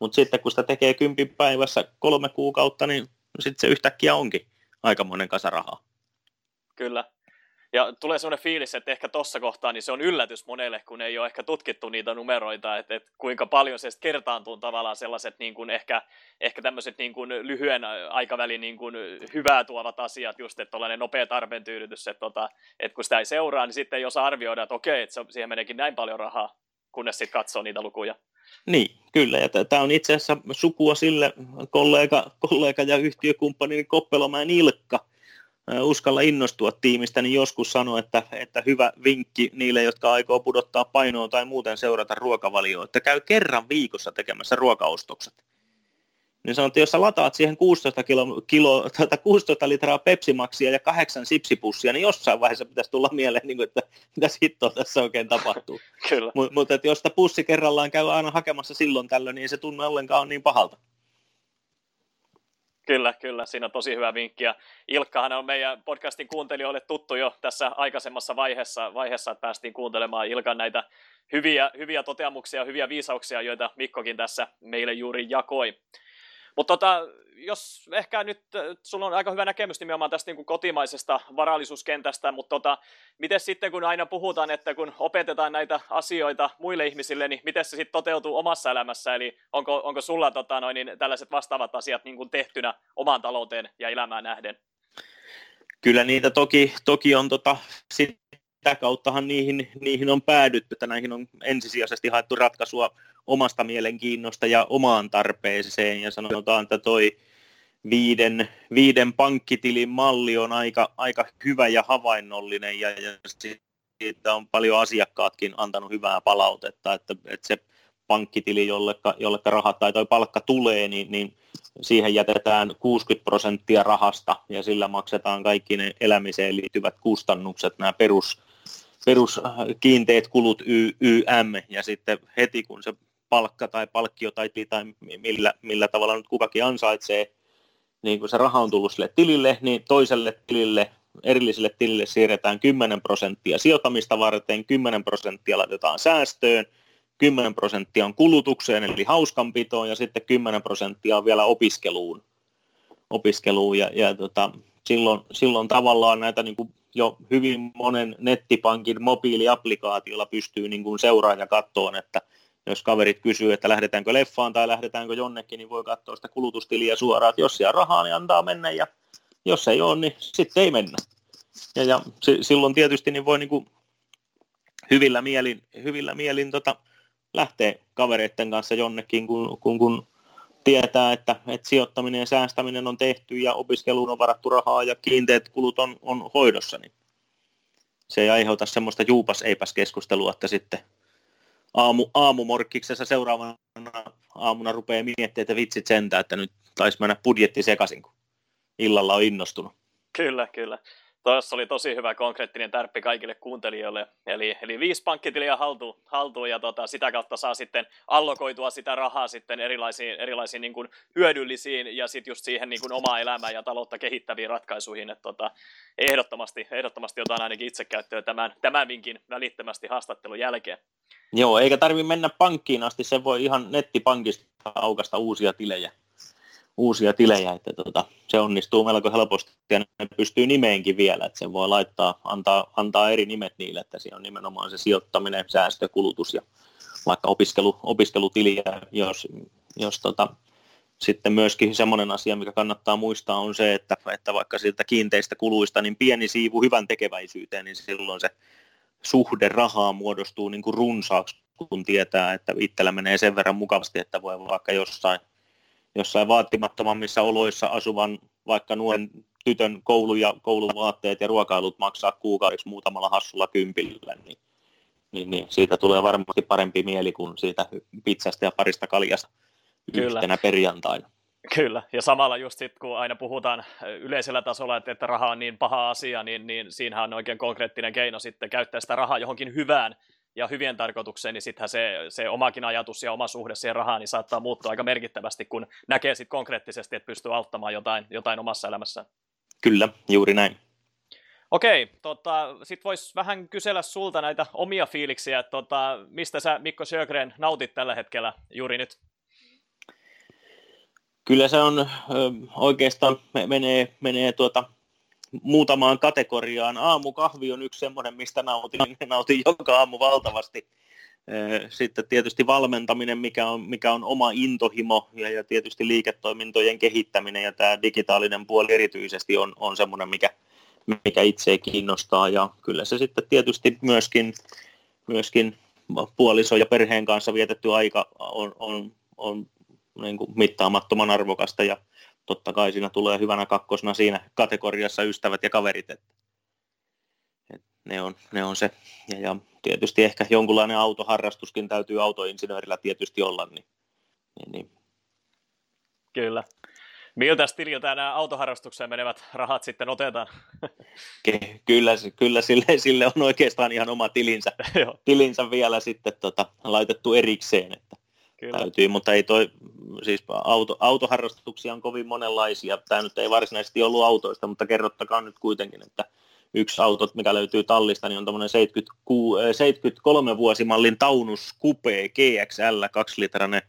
Mutta sitten kun sitä tekee kympin päivässä kolme kuukautta, niin sitten se yhtäkkiä onkin aikamoinen kasa rahaa. Kyllä. Ja tulee sellainen fiilis, että ehkä tuossa kohtaa niin se on yllätys monelle, kun ei ole ehkä tutkittu niitä numeroita, että, että kuinka paljon se kertaantuu tavallaan sellaiset niin kuin ehkä, ehkä tämmöiset niin kuin lyhyen aikavälin niin kuin hyvää tuovat asiat, just että tuollainen nopea tarpeen tyydytys, että, tota, että kun sitä ei seuraa, niin sitten ei osaa arvioida, että okei, että se, siihen meneekin näin paljon rahaa, kunnes sitten katsoo niitä lukuja. Niin, kyllä. Ja tämä on itse asiassa sukua sille kollega, kollega ja yhtiökumppani Koppelomäen Ilkka, uskalla innostua tiimistä, niin joskus sano, että, että hyvä vinkki niille, jotka aikoo pudottaa painoa tai muuten seurata ruokavalioa, että käy kerran viikossa tekemässä ruokaostokset. Niin sanoo, että jos sä lataat siihen 16, kilo, kilo, 16 litraa pepsimaksia ja kahdeksan sipsipussia, niin jossain vaiheessa pitäisi tulla mieleen, niin kuin, että mitä hittoa tässä oikein tapahtuu. Kyllä. M- mutta jos sitä pussi kerrallaan käy aina hakemassa silloin tällöin, niin se tunne ollenkaan niin pahalta. Kyllä, kyllä. Siinä on tosi hyvä vinkki. Ja Ilkkahan on meidän podcastin kuuntelijoille tuttu jo tässä aikaisemmassa vaiheessa, vaiheessa että päästiin kuuntelemaan Ilkan näitä hyviä, hyviä toteamuksia, hyviä viisauksia, joita Mikkokin tässä meille juuri jakoi. Mutta tota, jos ehkä nyt, sulla on aika hyvä näkemys nimenomaan tästä niin kuin kotimaisesta varallisuuskentästä, mutta tota, miten sitten kun aina puhutaan, että kun opetetaan näitä asioita muille ihmisille, niin miten se sitten toteutuu omassa elämässä, eli onko, onko sulla tota, noin, niin tällaiset vastaavat asiat niin kuin tehtynä omaan talouteen ja elämään nähden? Kyllä niitä toki, toki on tota, sitä kauttahan niihin, niihin on päädytty, että näihin on ensisijaisesti haettu ratkaisua omasta mielenkiinnosta ja omaan tarpeeseen. Ja sanotaan, että toi viiden, viiden pankkitilin malli on aika, aika hyvä ja havainnollinen ja, ja siitä on paljon asiakkaatkin antanut hyvää palautetta, että, että se pankkitili, jolle, jolle rahat tai toi palkka tulee, niin, niin siihen jätetään 60 prosenttia rahasta ja sillä maksetaan kaikki ne elämiseen liittyvät kustannukset, nämä perus, peruskiinteät kulut YM ja sitten heti kun se palkka tai palkkio tai, tai millä, millä tavalla nyt kukakin ansaitsee, niin kun se raha on tullut sille tilille, niin toiselle tilille, erilliselle tilille siirretään 10 prosenttia sijoitamista varten, 10 prosenttia laitetaan säästöön, 10 prosenttia on kulutukseen eli hauskanpitoon ja sitten 10 prosenttia on vielä opiskeluun. opiskeluun ja, ja tota, silloin, silloin tavallaan näitä niin kuin jo hyvin monen nettipankin mobiiliaplikaatiolla pystyy niin kuin seuraamaan ja katsoa, että jos kaverit kysyy, että lähdetäänkö leffaan tai lähdetäänkö jonnekin, niin voi katsoa sitä kulutustiliä suoraan, että jos siellä on rahaa, niin antaa mennä ja jos ei ole, niin sitten ei mennä. Ja, ja silloin tietysti niin voi niin kuin hyvillä mielin, hyvillä mielin tota, lähteä kavereiden kanssa jonnekin, kun, kun, kun tietää, että, että sijoittaminen ja säästäminen on tehty ja opiskeluun on varattu rahaa ja kiinteät kulut on, on hoidossa, niin se ei aiheuta semmoista juupas-eipäs keskustelua, että sitten aamu, aamumorkkiksessa seuraavana aamuna rupeaa miettimään, että vitsit sentään, että nyt taisi mennä budjetti sekaisin, kun illalla on innostunut. Kyllä, kyllä. Tuossa oli tosi hyvä konkreettinen tärppi kaikille kuuntelijoille. Eli, eli viisi pankkitiliä haltuun, haltuun ja tota, sitä kautta saa sitten allokoitua sitä rahaa sitten erilaisiin, erilaisiin niin kuin hyödyllisiin ja sitten just siihen niin kuin omaa elämää ja taloutta kehittäviin ratkaisuihin. Että tota, ehdottomasti, ehdottomasti otan ainakin itse käyttöön tämän, tämän vinkin välittömästi haastattelun jälkeen. Joo, eikä tarvi mennä pankkiin asti, se voi ihan nettipankista aukasta uusia tilejä uusia tilejä, että tota, se onnistuu melko helposti ja ne pystyy nimeenkin vielä, että sen voi laittaa, antaa, antaa eri nimet niille, että siinä on nimenomaan se sijoittaminen, säästö, kulutus ja vaikka opiskelu, opiskelutili, jos, jos tota, sitten myöskin semmoinen asia, mikä kannattaa muistaa, on se, että, että vaikka siltä kiinteistä kuluista, niin pieni siivu hyvän tekeväisyyteen, niin silloin se suhde rahaa muodostuu niin kuin runsaaksi, kun tietää, että itsellä menee sen verran mukavasti, että voi vaikka jossain jossain vaatimattomammissa oloissa asuvan vaikka nuoren tytön koulu ja kouluvaatteet ja ruokailut maksaa kuukaudeksi muutamalla hassulla kympillä, niin, niin, niin siitä tulee varmasti parempi mieli kuin siitä pizzasta ja parista kaljasta Kyllä. yhtenä perjantaina. Kyllä, ja samalla just sit, kun aina puhutaan yleisellä tasolla, että, että raha on niin paha asia, niin, niin siinähän on oikein konkreettinen keino sitten käyttää sitä rahaa johonkin hyvään, ja hyvien tarkoitukseen, niin sittenhän se, se omakin ajatus ja oma suhde siihen rahaan niin saattaa muuttua aika merkittävästi, kun näkee sitten konkreettisesti, että pystyy auttamaan jotain, jotain omassa elämässään. Kyllä, juuri näin. Okei, tota, sitten voisi vähän kysellä sulta näitä omia fiiliksiä, että tota, mistä sä Mikko Sjögren nautit tällä hetkellä juuri nyt? Kyllä se on oikeastaan menee, menee tuota muutamaan kategoriaan. Aamukahvi on yksi semmoinen, mistä nautin, *laughs* nautin joka aamu valtavasti. Sitten tietysti valmentaminen, mikä on, mikä on oma intohimo ja, ja tietysti liiketoimintojen kehittäminen ja tämä digitaalinen puoli erityisesti on, on semmoinen, mikä, mikä itse kiinnostaa ja kyllä se sitten tietysti myöskin, myöskin puoliso ja perheen kanssa vietetty aika on, on, on niin kuin mittaamattoman arvokasta ja totta kai siinä tulee hyvänä kakkosena siinä kategoriassa ystävät ja kaverit, että, että ne, on, ne on se. Ja, ja tietysti ehkä jonkunlainen autoharrastuskin täytyy autoinsinöörillä tietysti olla. Niin, niin, niin. Kyllä. Miltä tililtä nämä autoharrastukseen menevät rahat sitten otetaan? kyllä, kyllä sille, sille on oikeastaan ihan oma tilinsä, *laughs* tilinsä vielä sitten tota, laitettu erikseen. Että Kyllä. täytyy, mutta ei toi, siis auto, autoharrastuksia on kovin monenlaisia. Tämä nyt ei varsinaisesti ollut autoista, mutta kerrottakaa nyt kuitenkin, että yksi auto, mikä löytyy tallista, niin on tämmöinen 73 vuosimallin Taunus Coupe GXL 2-litrainen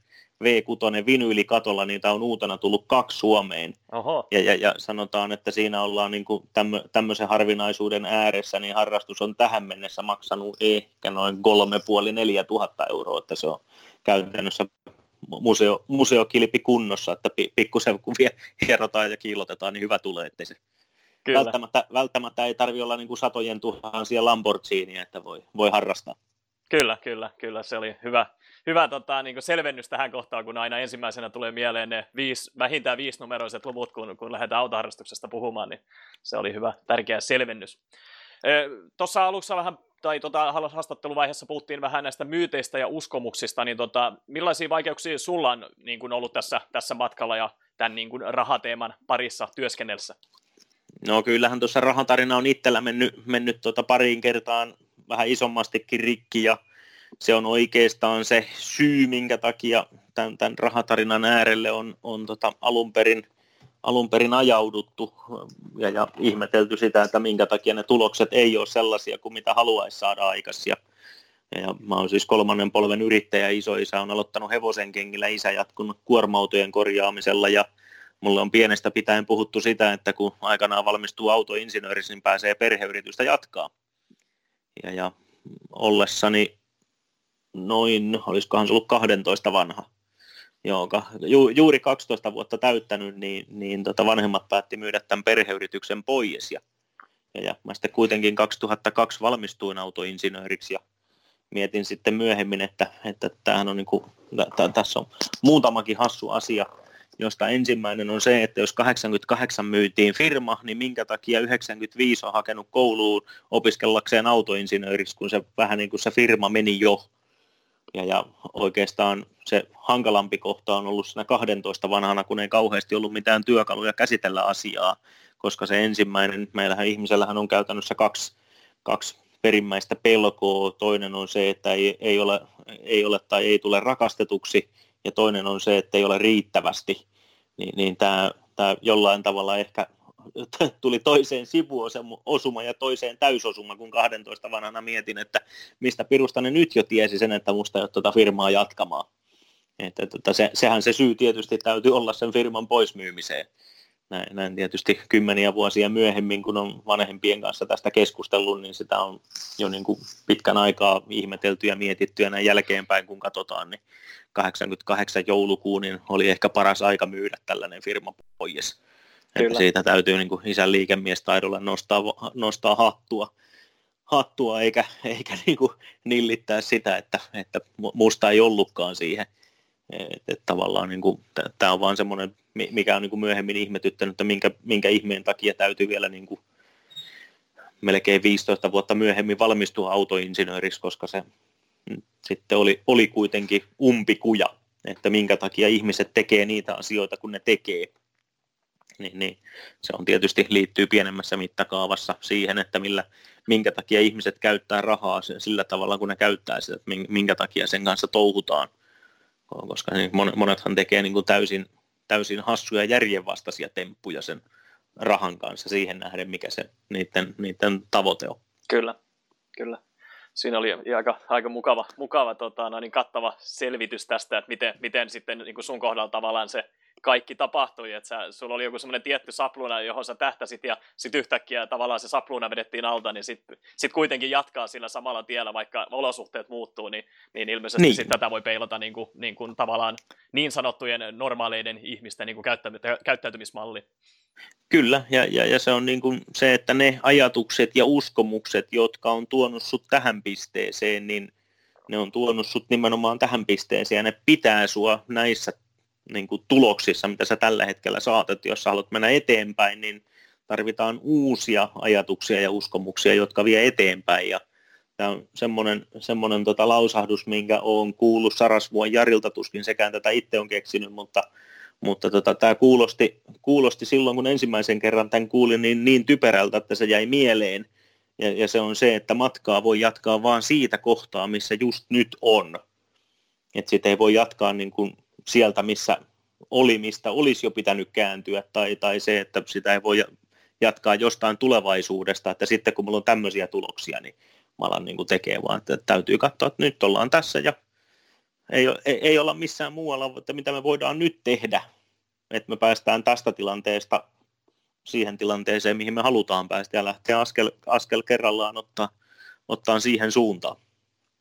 V6 vinyylikatolla, niitä on uutena tullut kaksi Suomeen. Oho. Ja, ja, ja, sanotaan, että siinä ollaan niin kuin tämmö, tämmöisen harvinaisuuden ääressä, niin harrastus on tähän mennessä maksanut ehkä noin kolme puoli neljä tuhatta euroa, että se on käytännössä museo, museokilpi kunnossa, että pikkusen kun hierotaan ja kiilotetaan, niin hyvä tulee, että se Kyllä. Välttämättä, välttämättä ei tarvi olla niin kuin satojen tuhansia Lamborghini, että voi, voi harrastaa. Kyllä, kyllä, kyllä. Se oli hyvä, hyvä tota, niin selvennys tähän kohtaan, kun aina ensimmäisenä tulee mieleen ne viisi, vähintään numeroiset luvut, kun, kun lähdetään autoharrastuksesta puhumaan, niin se oli hyvä, tärkeä selvennys. Tuossa alussa vähän, tai tota, haastatteluvaiheessa puhuttiin vähän näistä myyteistä ja uskomuksista, niin tota, millaisia vaikeuksia sulla on niin kuin ollut tässä, tässä matkalla ja tämän niin kuin rahateeman parissa työskennellessä? No kyllähän tuossa rahatarina on itsellä mennyt, mennyt tota pariin kertaan vähän isommastikin rikki ja se on oikeastaan se syy, minkä takia tämän, tämän rahatarinan äärelle on, on tota alun, perin, alun perin ajauduttu ja, ja ihmetelty sitä, että minkä takia ne tulokset ei ole sellaisia kuin mitä haluaisi saada aikaisin. Ja, ja mä oon siis kolmannen polven yrittäjä, iso isä on aloittanut hevosen kengillä, isä jatkunut kuorma-autojen korjaamisella ja mulle on pienestä pitäen puhuttu sitä, että kun aikanaan valmistuu autoinsinööriksi, niin pääsee perheyritystä jatkaa. Ja, ja ollessani noin, olisikohan se ollut 12 vanha. Joo, ju, juuri 12 vuotta täyttänyt, niin, niin tota vanhemmat päätti myydä tämän perheyrityksen pois. Ja, ja, ja mä sitten kuitenkin 2002 valmistuin autoinsinööriksi ja mietin sitten myöhemmin, että, että tämähän on niin kuin, t- tässä on muutamakin hassu asia, josta ensimmäinen on se, että jos 88 myytiin firma, niin minkä takia 95 on hakenut kouluun opiskellakseen autoinsinööriksi, kun se vähän niin kuin se firma meni jo. Ja, ja oikeastaan se hankalampi kohta on ollut siinä 12 vanhana, kun ei kauheasti ollut mitään työkaluja käsitellä asiaa, koska se ensimmäinen, meillähän ihmisellähän on käytännössä kaksi, kaksi perimmäistä pelkoa. Toinen on se, että ei, ei, ole, ei ole tai ei tule rakastetuksi, ja toinen on se, että ei ole riittävästi. Niin, niin tämä, tämä jollain tavalla ehkä *laughs* tuli toiseen sivuosuma ja toiseen täysosuma, kun 12 vanhana mietin, että mistä Pirusta ne nyt jo tiesi sen, että musta ei ole tuota firmaa jatkamaan. Että, että se, sehän se syy tietysti täytyy olla sen firman poismyymiseen näin, näin tietysti kymmeniä vuosia myöhemmin, kun on vanhempien kanssa tästä keskustellut, niin sitä on jo niin kuin pitkän aikaa ihmetelty ja mietitty ja näin jälkeenpäin, kun katsotaan, niin 88 joulukuun niin oli ehkä paras aika myydä tällainen firma pois. Että siitä täytyy niin kuin isän liikemiestaidolla nostaa, nostaa hattua, hattua eikä, eikä *laughs* niin kuin nillittää sitä, että, että musta ei ollutkaan siihen. Että et tavallaan niin kuin, tämä on vaan semmoinen mikä on niin kuin myöhemmin ihmetyttänyt, että minkä, minkä ihmeen takia täytyy vielä niin kuin melkein 15 vuotta myöhemmin valmistua autoinsinööriksi, koska se mm, sitten oli, oli kuitenkin umpikuja, että minkä takia ihmiset tekee niitä asioita, kun ne tekee. Niin, niin. Se on tietysti liittyy pienemmässä mittakaavassa siihen, että millä, minkä takia ihmiset käyttää rahaa sillä tavalla, kun ne käyttää sitä, että minkä takia sen kanssa touhutaan. Koska niin monethan tekee niin kuin täysin täysin hassuja järjenvastaisia temppuja sen rahan kanssa siihen nähden, mikä se niiden, niiden tavoite on. Kyllä, kyllä. Siinä oli aika, aika mukava, mukava tota, no niin kattava selvitys tästä, että miten, miten sitten niin kuin sun kohdalla tavallaan se kaikki tapahtui, että sä, sulla oli joku semmoinen tietty sapluuna, johon sä tähtäsit ja sitten yhtäkkiä tavallaan se sapluuna vedettiin alta, niin sitten sit kuitenkin jatkaa sillä samalla tiellä, vaikka olosuhteet muuttuu, niin, niin ilmeisesti niin. Sit tätä voi peilata niin kuin, niin kuin tavallaan niin sanottujen normaaleiden ihmisten niin kuin käyttäytymismalli. Kyllä, ja, ja, ja se on niin kuin se, että ne ajatukset ja uskomukset, jotka on tuonut sut tähän pisteeseen, niin ne on tuonut sut nimenomaan tähän pisteeseen, ja ne pitää sua näissä niin kuin tuloksissa, mitä sä tällä hetkellä saat, että jos sä haluat mennä eteenpäin, niin tarvitaan uusia ajatuksia ja uskomuksia, jotka vie eteenpäin. Ja tämä on semmoinen, semmoinen tota lausahdus, minkä olen kuullut Sarasvuon Jarilta, tuskin sekään tätä itse on keksinyt, mutta, mutta tota, tämä kuulosti, kuulosti silloin, kun ensimmäisen kerran tämän kuulin, niin, niin typerältä, että se jäi mieleen. Ja, ja se on se, että matkaa voi jatkaa vain siitä kohtaa, missä just nyt on. Että sitä ei voi jatkaa niin kuin sieltä, missä oli, mistä olisi jo pitänyt kääntyä, tai, tai se, että sitä ei voi jatkaa jostain tulevaisuudesta, että sitten kun mulla on tämmöisiä tuloksia, niin mä alan niin tekee, vaan että täytyy katsoa, että nyt ollaan tässä ja ei, ei, ei olla missään muualla, että mitä me voidaan nyt tehdä, että me päästään tästä tilanteesta siihen tilanteeseen, mihin me halutaan päästä ja lähteä askel, askel kerrallaan ottaa, ottaa siihen suuntaan.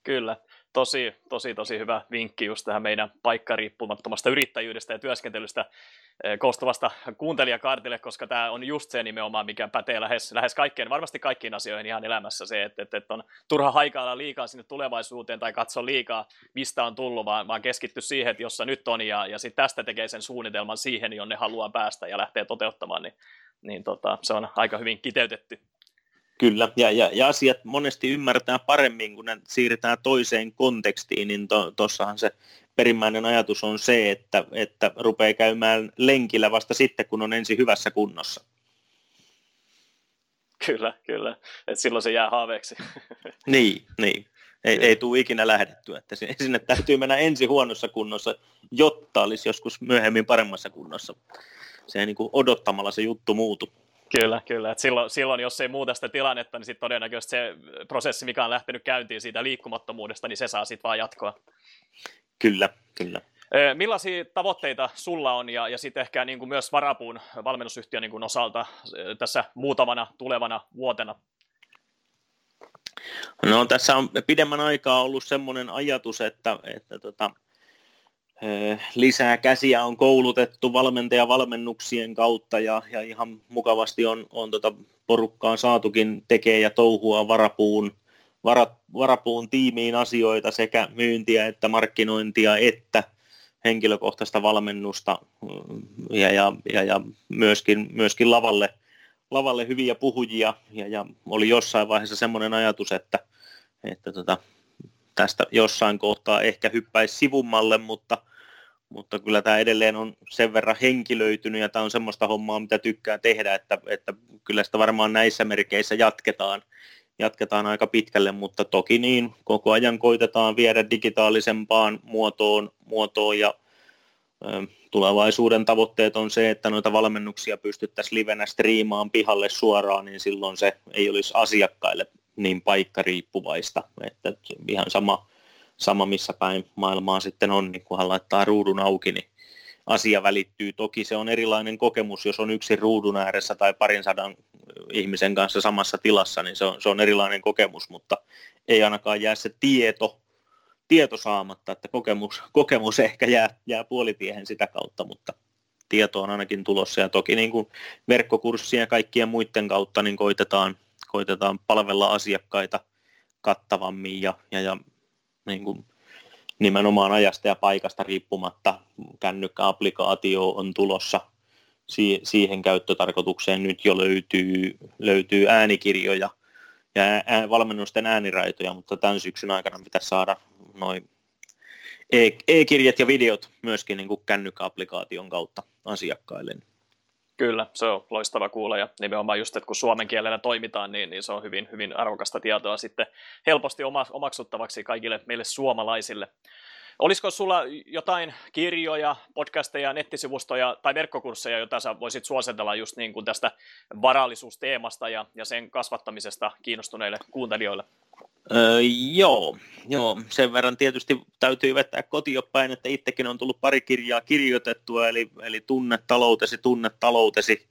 Kyllä tosi, tosi, tosi hyvä vinkki just tähän meidän paikkariippumattomasta yrittäjyydestä ja työskentelystä eh, koostuvasta kuuntelijakaartille, koska tämä on just se nimenomaan, mikä pätee lähes, lähes kaikkeen, varmasti kaikkiin asioihin ihan elämässä se, että, että, että on turha haikailla liikaa sinne tulevaisuuteen tai katsoa liikaa, mistä on tullut, vaan, vaan keskitty siihen, että jossa nyt on ja, ja sitten tästä tekee sen suunnitelman siihen, jonne haluaa päästä ja lähtee toteuttamaan, niin, niin tota, se on aika hyvin kiteytetty. Kyllä, ja, ja, ja asiat monesti ymmärtää paremmin, kun ne siirretään toiseen kontekstiin, niin tuossahan to, se perimmäinen ajatus on se, että, että rupeaa käymään lenkillä vasta sitten, kun on ensin hyvässä kunnossa. Kyllä, kyllä. Et silloin se jää haaveeksi. *laughs* niin, niin. Ei, ei tule ikinä lähdettyä. Että sinne täytyy mennä ensin huonossa kunnossa, jotta olisi joskus myöhemmin paremmassa kunnossa. Se ei niin kuin odottamalla se juttu muutu. Kyllä, kyllä. Et silloin, silloin, jos ei muuta sitä tilannetta, niin sitten todennäköisesti se prosessi, mikä on lähtenyt käyntiin siitä liikkumattomuudesta, niin se saa sitten vaan jatkoa. Kyllä, kyllä. Millaisia tavoitteita sulla on ja, ja sitten ehkä niin kuin myös Varapuun valmennusyhtiön niin kuin osalta tässä muutamana tulevana vuotena? No tässä on pidemmän aikaa ollut semmoinen ajatus, että, että tota, lisää käsiä on koulutettu valmentajavalmennuksien kautta ja, ja ihan mukavasti on, on tota porukkaa saatukin tekee ja touhua varapuun, varat, varapuun tiimiin asioita sekä myyntiä että markkinointia että henkilökohtaista valmennusta mm, ja, ja, ja, ja myöskin, myöskin lavalle, lavalle hyviä puhujia. Ja, ja oli jossain vaiheessa semmoinen ajatus, että, että tota, tästä jossain kohtaa ehkä hyppäisi sivummalle, mutta, mutta kyllä tämä edelleen on sen verran henkilöitynyt ja tämä on semmoista hommaa, mitä tykkää tehdä, että, että kyllä sitä varmaan näissä merkeissä jatketaan, jatketaan aika pitkälle, mutta toki niin, koko ajan koitetaan viedä digitaalisempaan muotoon, muotoon ja ö, tulevaisuuden tavoitteet on se, että noita valmennuksia pystyttäisiin livenä striimaan pihalle suoraan, niin silloin se ei olisi asiakkaille niin paikkariippuvaista, että ihan sama, sama missä päin maailmaa sitten on, niin kunhan laittaa ruudun auki, niin asia välittyy. Toki se on erilainen kokemus, jos on yksi ruudun ääressä tai parin sadan ihmisen kanssa samassa tilassa, niin se on, se on erilainen kokemus, mutta ei ainakaan jää se tieto, tieto saamatta, että kokemus, kokemus ehkä jää, jää puolitiehen sitä kautta, mutta tieto on ainakin tulossa ja toki niin kuin verkkokurssien ja kaikkien muiden kautta niin koitetaan, koitetaan palvella asiakkaita kattavammin ja, ja, ja niin kuin nimenomaan ajasta ja paikasta riippumatta kännykkäapplikaatio on tulossa siihen käyttötarkoitukseen nyt jo löytyy, löytyy äänikirjoja ja valmennusten ääniraitoja, mutta tämän syksyn aikana pitäisi saada noin e- e-kirjat ja videot myöskin niin kuin kännykkäapplikaation kautta asiakkaille. Kyllä, se on loistava kuulla ja nimenomaan just, että kun suomen kielellä toimitaan, niin, niin se on hyvin, hyvin arvokasta tietoa sitten helposti omaksuttavaksi kaikille meille suomalaisille. Olisiko sulla jotain kirjoja, podcasteja, nettisivustoja tai verkkokursseja, joita sä voisit suositella just niin kuin tästä varallisuusteemasta ja, ja sen kasvattamisesta kiinnostuneille kuuntelijoille? Öö, joo, joo, sen verran tietysti täytyy vetää kotiopäin, että itsekin on tullut pari kirjaa kirjoitettua, eli, eli Tunne taloutesi, tunne taloutesi.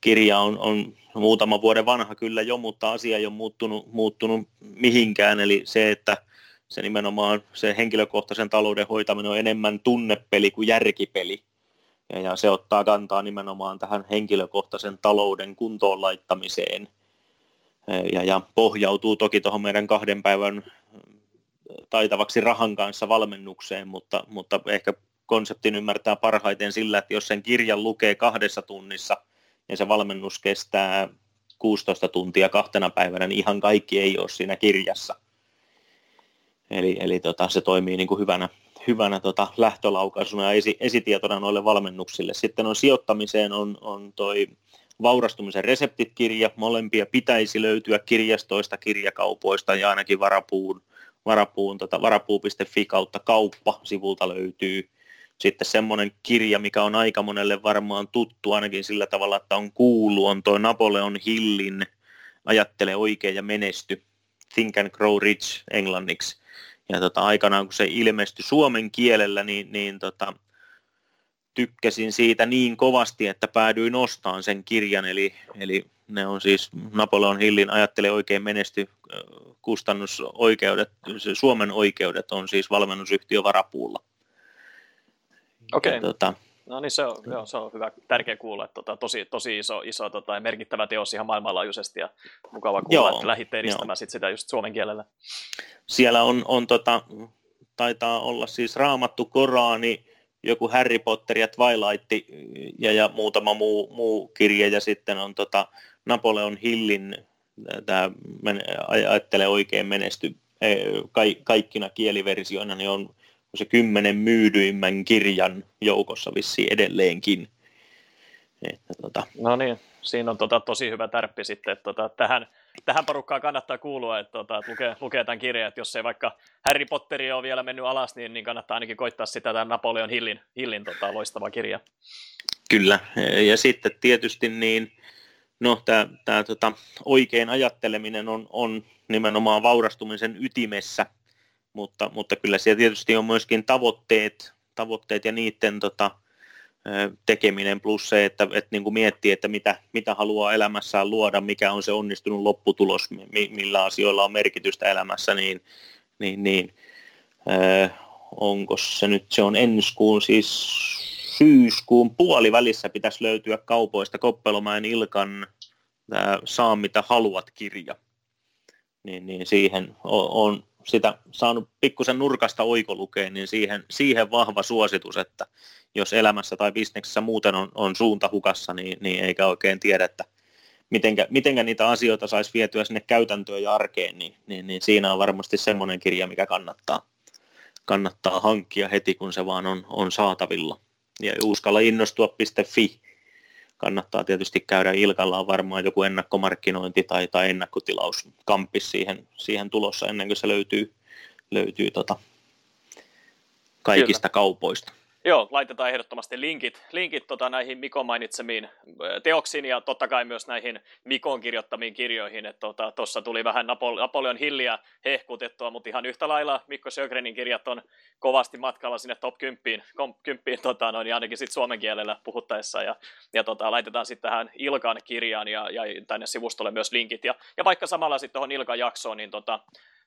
Kirja on, on muutama vuoden vanha kyllä jo, mutta asia ei ole muuttunut, muuttunut mihinkään, eli se, että se nimenomaan se henkilökohtaisen talouden hoitaminen on enemmän tunnepeli kuin järkipeli. Ja, ja se ottaa kantaa nimenomaan tähän henkilökohtaisen talouden kuntoon laittamiseen – ja, ja pohjautuu toki tuohon meidän kahden päivän taitavaksi rahan kanssa valmennukseen, mutta, mutta ehkä konseptin ymmärtää parhaiten sillä, että jos sen kirjan lukee kahdessa tunnissa ja se valmennus kestää 16 tuntia kahtena päivänä, niin ihan kaikki ei ole siinä kirjassa. Eli, eli tota, se toimii niin kuin hyvänä, hyvänä tota, lähtölaukaisuna ja esi, esitietona noille valmennuksille. Sitten on sijoittamiseen on, on toi Vaurastumisen reseptit-kirja, molempia pitäisi löytyä kirjastoista, kirjakaupoista ja ainakin varapuun, varapuun tota, varapuu.fi kautta kauppa sivulta löytyy. Sitten semmoinen kirja, mikä on aika monelle varmaan tuttu ainakin sillä tavalla, että on kuullut, on tuo Napoleon Hillin Ajattele oikein ja menesty, Think and Grow Rich englanniksi. Ja tota, aikanaan kun se ilmestyi suomen kielellä, niin, niin tota, tykkäsin siitä niin kovasti, että päädyin ostamaan sen kirjan, eli, eli ne on siis Napoleon Hillin Ajattele oikein menesty kustannusoikeudet, Suomen oikeudet on siis valmennusyhtiö Varapuulla. Okei. Okay. Tota, No niin, se on, joo, se on hyvä, tärkeä kuulla, että tota, tosi, tosi iso, iso tota, ja merkittävä teos ihan maailmanlaajuisesti ja mukava kuulla, joo, että lähditte edistämään sit sitä just suomen kielellä. Siellä on, on tota, taitaa olla siis raamattu Koraani, joku Harry Potter ja Twilight ja, ja muutama muu, muu kirja ja sitten on tota Napoleon Hillin tämä ajattele oikein menesty e, ka, kaikkina kieliversioina, niin on se kymmenen myydyimmän kirjan joukossa vissi edelleenkin. Että, tota. No niin, siinä on tota, tosi hyvä tärppi sitten, että tota, tähän, tähän porukkaan kannattaa kuulua, että, tota, että lukee, lukee tämän kirjan, että jos ei vaikka Harry Potteri ole vielä mennyt alas, niin, niin kannattaa ainakin koittaa sitä tämän Napoleon Hillin, Hillin tota, loistava kirja. Kyllä, ja sitten tietysti niin, no tämä, tota, oikein ajatteleminen on, on nimenomaan vaurastumisen ytimessä, mutta, mutta kyllä siellä tietysti on myöskin tavoitteet, tavoitteet ja niiden tota, tekeminen plus se, että, että niin kuin miettii, että mitä, mitä haluaa elämässään luoda, mikä on se onnistunut lopputulos, millä asioilla on merkitystä elämässä, niin, niin, niin äh, onko se nyt, se on ensi kuun, siis syyskuun puolivälissä pitäisi löytyä kaupoista Koppelomäen Ilkan tämä Saa mitä haluat kirja. Niin, niin siihen on, on sitä saanut pikkusen nurkasta oikolukeen, niin siihen, siihen vahva suositus, että jos elämässä tai bisneksessä muuten on, on suunta hukassa, niin, niin eikä oikein tiedä, että mitenkä, mitenkä niitä asioita saisi vietyä sinne käytäntöön ja arkeen, niin, niin, niin siinä on varmasti semmoinen kirja, mikä kannattaa, kannattaa hankkia heti, kun se vaan on, on saatavilla. Ja uskalla innostua.fi kannattaa tietysti käydä Ilkalla on varmaan joku ennakkomarkkinointi tai, tai ennakkotilaus kampis siihen, siihen tulossa ennen kuin se löytyy, löytyy tota kaikista Kyllä. kaupoista. Joo, laitetaan ehdottomasti linkit, linkit tota, näihin Mikon mainitsemiin teoksiin ja totta kai myös näihin Mikon kirjoittamiin kirjoihin. Tuossa tota, tuli vähän Napoleon Hilliä hehkutettua, mutta ihan yhtä lailla Mikko Sjögrenin kirjat on kovasti matkalla sinne top 10, 10 tota, noin, ainakin sit suomen kielellä puhuttaessa. Ja, ja tota, laitetaan sitten tähän Ilkan kirjaan ja, ja tänne sivustolle myös linkit. Ja, ja vaikka samalla sitten tuohon Ilkan jaksoon, niin tota,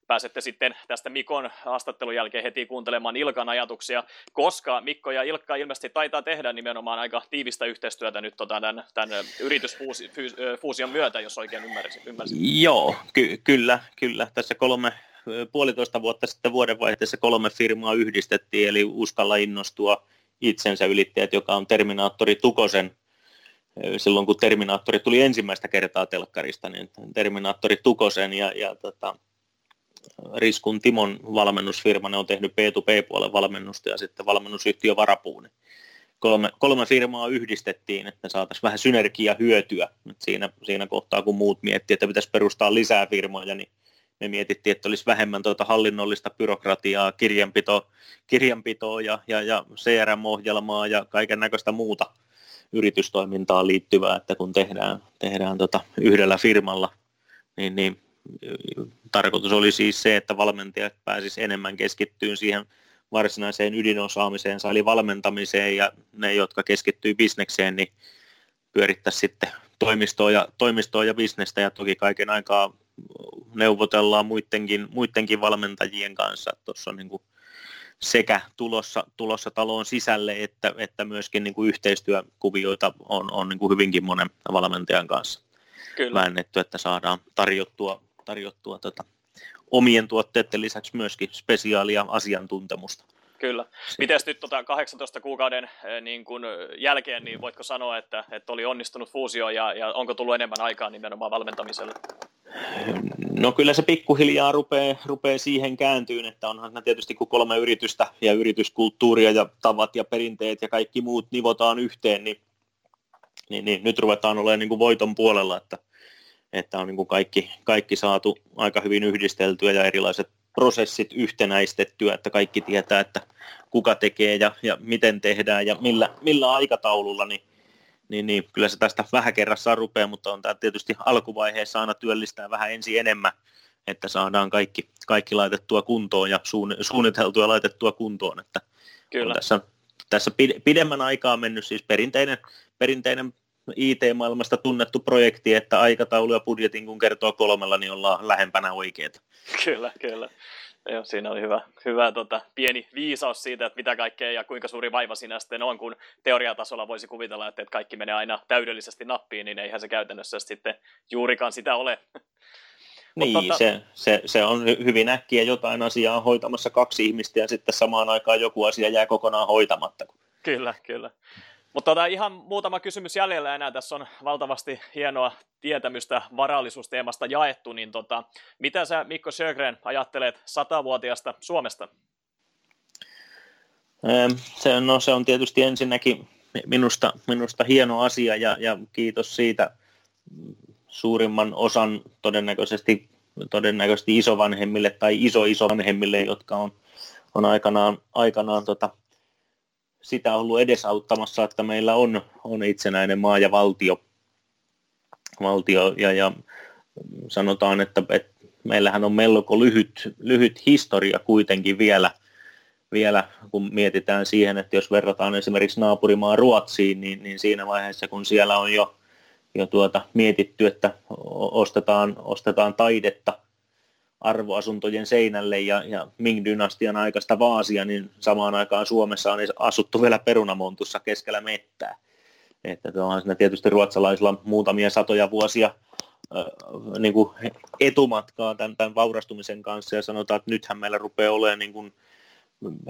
pääsette sitten tästä Mikon haastattelun jälkeen heti kuuntelemaan Ilkan ajatuksia, koska Mikko ja Ilkka ilmeisesti taitaa tehdä nimenomaan aika tiivistä yhteistyötä nyt tota, tämän, tämän yritysfuusion myötä, jos oikein ymmärsin. ymmärsin. Joo, ky- kyllä, kyllä. Tässä kolme, puolitoista vuotta sitten vuodenvaihteessa kolme firmaa yhdistettiin, eli uskalla innostua itsensä ylittäjät, joka on Terminaattori Tukosen silloin kun Terminaattori tuli ensimmäistä kertaa telkkarista, niin Terminaattori Tukosen ja, ja tota, Riskun Timon valmennusfirma, ne on tehnyt P2P-puolen valmennusta ja sitten valmennusyhtiö Varapuuni. Kolme, kolme firmaa yhdistettiin, että saataisiin vähän synergia hyötyä. siinä, siinä kohtaa, kun muut miettii, että pitäisi perustaa lisää firmoja, niin me mietittiin, että olisi vähemmän tuota hallinnollista byrokratiaa, kirjanpito, kirjanpitoa ja, ja, ja CRM-ohjelmaa ja kaiken näköistä muuta yritystoimintaan liittyvää, että kun tehdään, tehdään tota yhdellä firmalla, niin, niin tarkoitus oli siis se, että valmentajat pääsisivät enemmän keskittyyn siihen varsinaiseen ydinosaamiseen, eli valmentamiseen, ja ne, jotka keskittyy bisnekseen, niin pyörittäisi sitten toimistoa ja, toimistoa ja bisnestä, ja toki kaiken aikaa neuvotellaan muidenkin, muidenkin valmentajien kanssa. Tuossa on niin kuin sekä tulossa, tulossa taloon sisälle, että, että myöskin niin kuin yhteistyökuvioita on, on niin kuin hyvinkin monen valmentajan kanssa Kyllä. väännetty, että saadaan tarjottua tarjottua tota, omien tuotteiden lisäksi myöskin spesiaalia asiantuntemusta. Kyllä. Miten nyt tota 18 kuukauden niin kun jälkeen, niin voitko sanoa, että, että oli onnistunut fuusio ja, ja onko tullut enemmän aikaa nimenomaan valmentamiselle? No kyllä se pikkuhiljaa rupeaa, rupeaa siihen kääntyyn, että onhan tietysti kun kolme yritystä ja yrityskulttuuria ja tavat ja perinteet ja kaikki muut nivotaan yhteen, niin, niin, niin nyt ruvetaan olemaan niin kuin voiton puolella, että että on niin kuin kaikki, kaikki saatu aika hyvin yhdisteltyä ja erilaiset prosessit yhtenäistettyä, että kaikki tietää, että kuka tekee ja, ja miten tehdään ja millä, millä aikataululla, niin, niin, niin kyllä se tästä vähän kerrassaan rupeaa, mutta on tämä tietysti alkuvaiheessa aina työllistää vähän ensin enemmän, että saadaan kaikki, kaikki laitettua kuntoon ja suunniteltua ja laitettua kuntoon, että Kyllä. tässä, tässä pidemmän aikaa mennyt siis perinteinen, perinteinen IT-maailmasta tunnettu projekti, että aikataulu ja budjetin kun kertoo kolmella, niin ollaan lähempänä oikeita. Kyllä, kyllä. Joo, siinä oli hyvä, hyvä tota, pieni viisaus siitä, että mitä kaikkea ja kuinka suuri vaiva siinä sitten on, kun teoriatasolla voisi kuvitella, että, että kaikki menee aina täydellisesti nappiin, niin eihän se käytännössä sitten juurikaan sitä ole. *laughs* Niin, tota... se, se, se on hyvin äkkiä jotain asiaa hoitamassa kaksi ihmistä ja sitten samaan aikaan joku asia jää kokonaan hoitamatta. Kyllä, kyllä. Mutta tota, ihan muutama kysymys jäljellä enää. Tässä on valtavasti hienoa tietämystä varallisuusteemasta jaettu. Niin tota, mitä sä Mikko Sjögren ajattelet satavuotiaasta Suomesta? Se, no, se on tietysti ensinnäkin minusta, minusta hieno asia ja, ja kiitos siitä suurimman osan todennäköisesti, todennäköisesti isovanhemmille tai iso-isovanhemmille, jotka on, on aikanaan, aikanaan tota, sitä ollut edesauttamassa, että meillä on, on itsenäinen maa ja valtio, valtio ja, ja sanotaan, että, että meillähän on melko lyhyt, lyhyt historia kuitenkin vielä, vielä, kun mietitään siihen, että jos verrataan esimerkiksi naapurimaa Ruotsiin, niin, niin siinä vaiheessa, kun siellä on jo, jo tuota, mietitty, että ostetaan, ostetaan taidetta arvoasuntojen seinälle ja, ja Ming-dynastian aikaista vaasia, niin samaan aikaan Suomessa on asuttu vielä perunamontussa keskellä mettää. Että onhan siinä tietysti ruotsalaisilla muutamia satoja vuosia äh, niin kuin etumatkaa tämän, tämän vaurastumisen kanssa ja sanotaan, että nythän meillä rupeaa olemaan niin kuin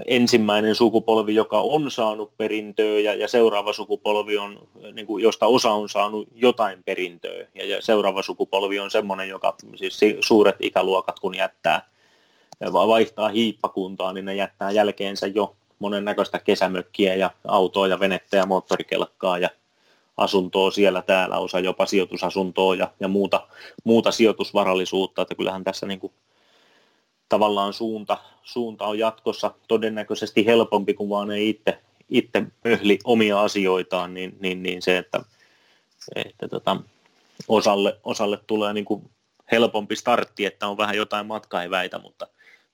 ensimmäinen sukupolvi, joka on saanut perintöä ja, ja seuraava sukupolvi on, niin kuin, josta osa on saanut jotain perintöä. Ja, ja seuraava sukupolvi on semmoinen, joka siis suuret ikäluokat kun jättää vaihtaa hiippakuntaa, niin ne jättää jälkeensä jo monennäköistä kesämökkiä ja autoa ja venettä ja moottorikelkkaa ja asuntoa siellä täällä, osa jopa sijoitusasuntoa ja, ja muuta, muuta sijoitusvarallisuutta, että kyllähän tässä niin kuin tavallaan suunta, suunta on jatkossa todennäköisesti helpompi, kun vaan ei itse, itse möhli omia asioitaan, niin, niin, niin se, että, että tota, osalle, osalle tulee niin kuin helpompi startti, että on vähän jotain matkaeväitä, mutta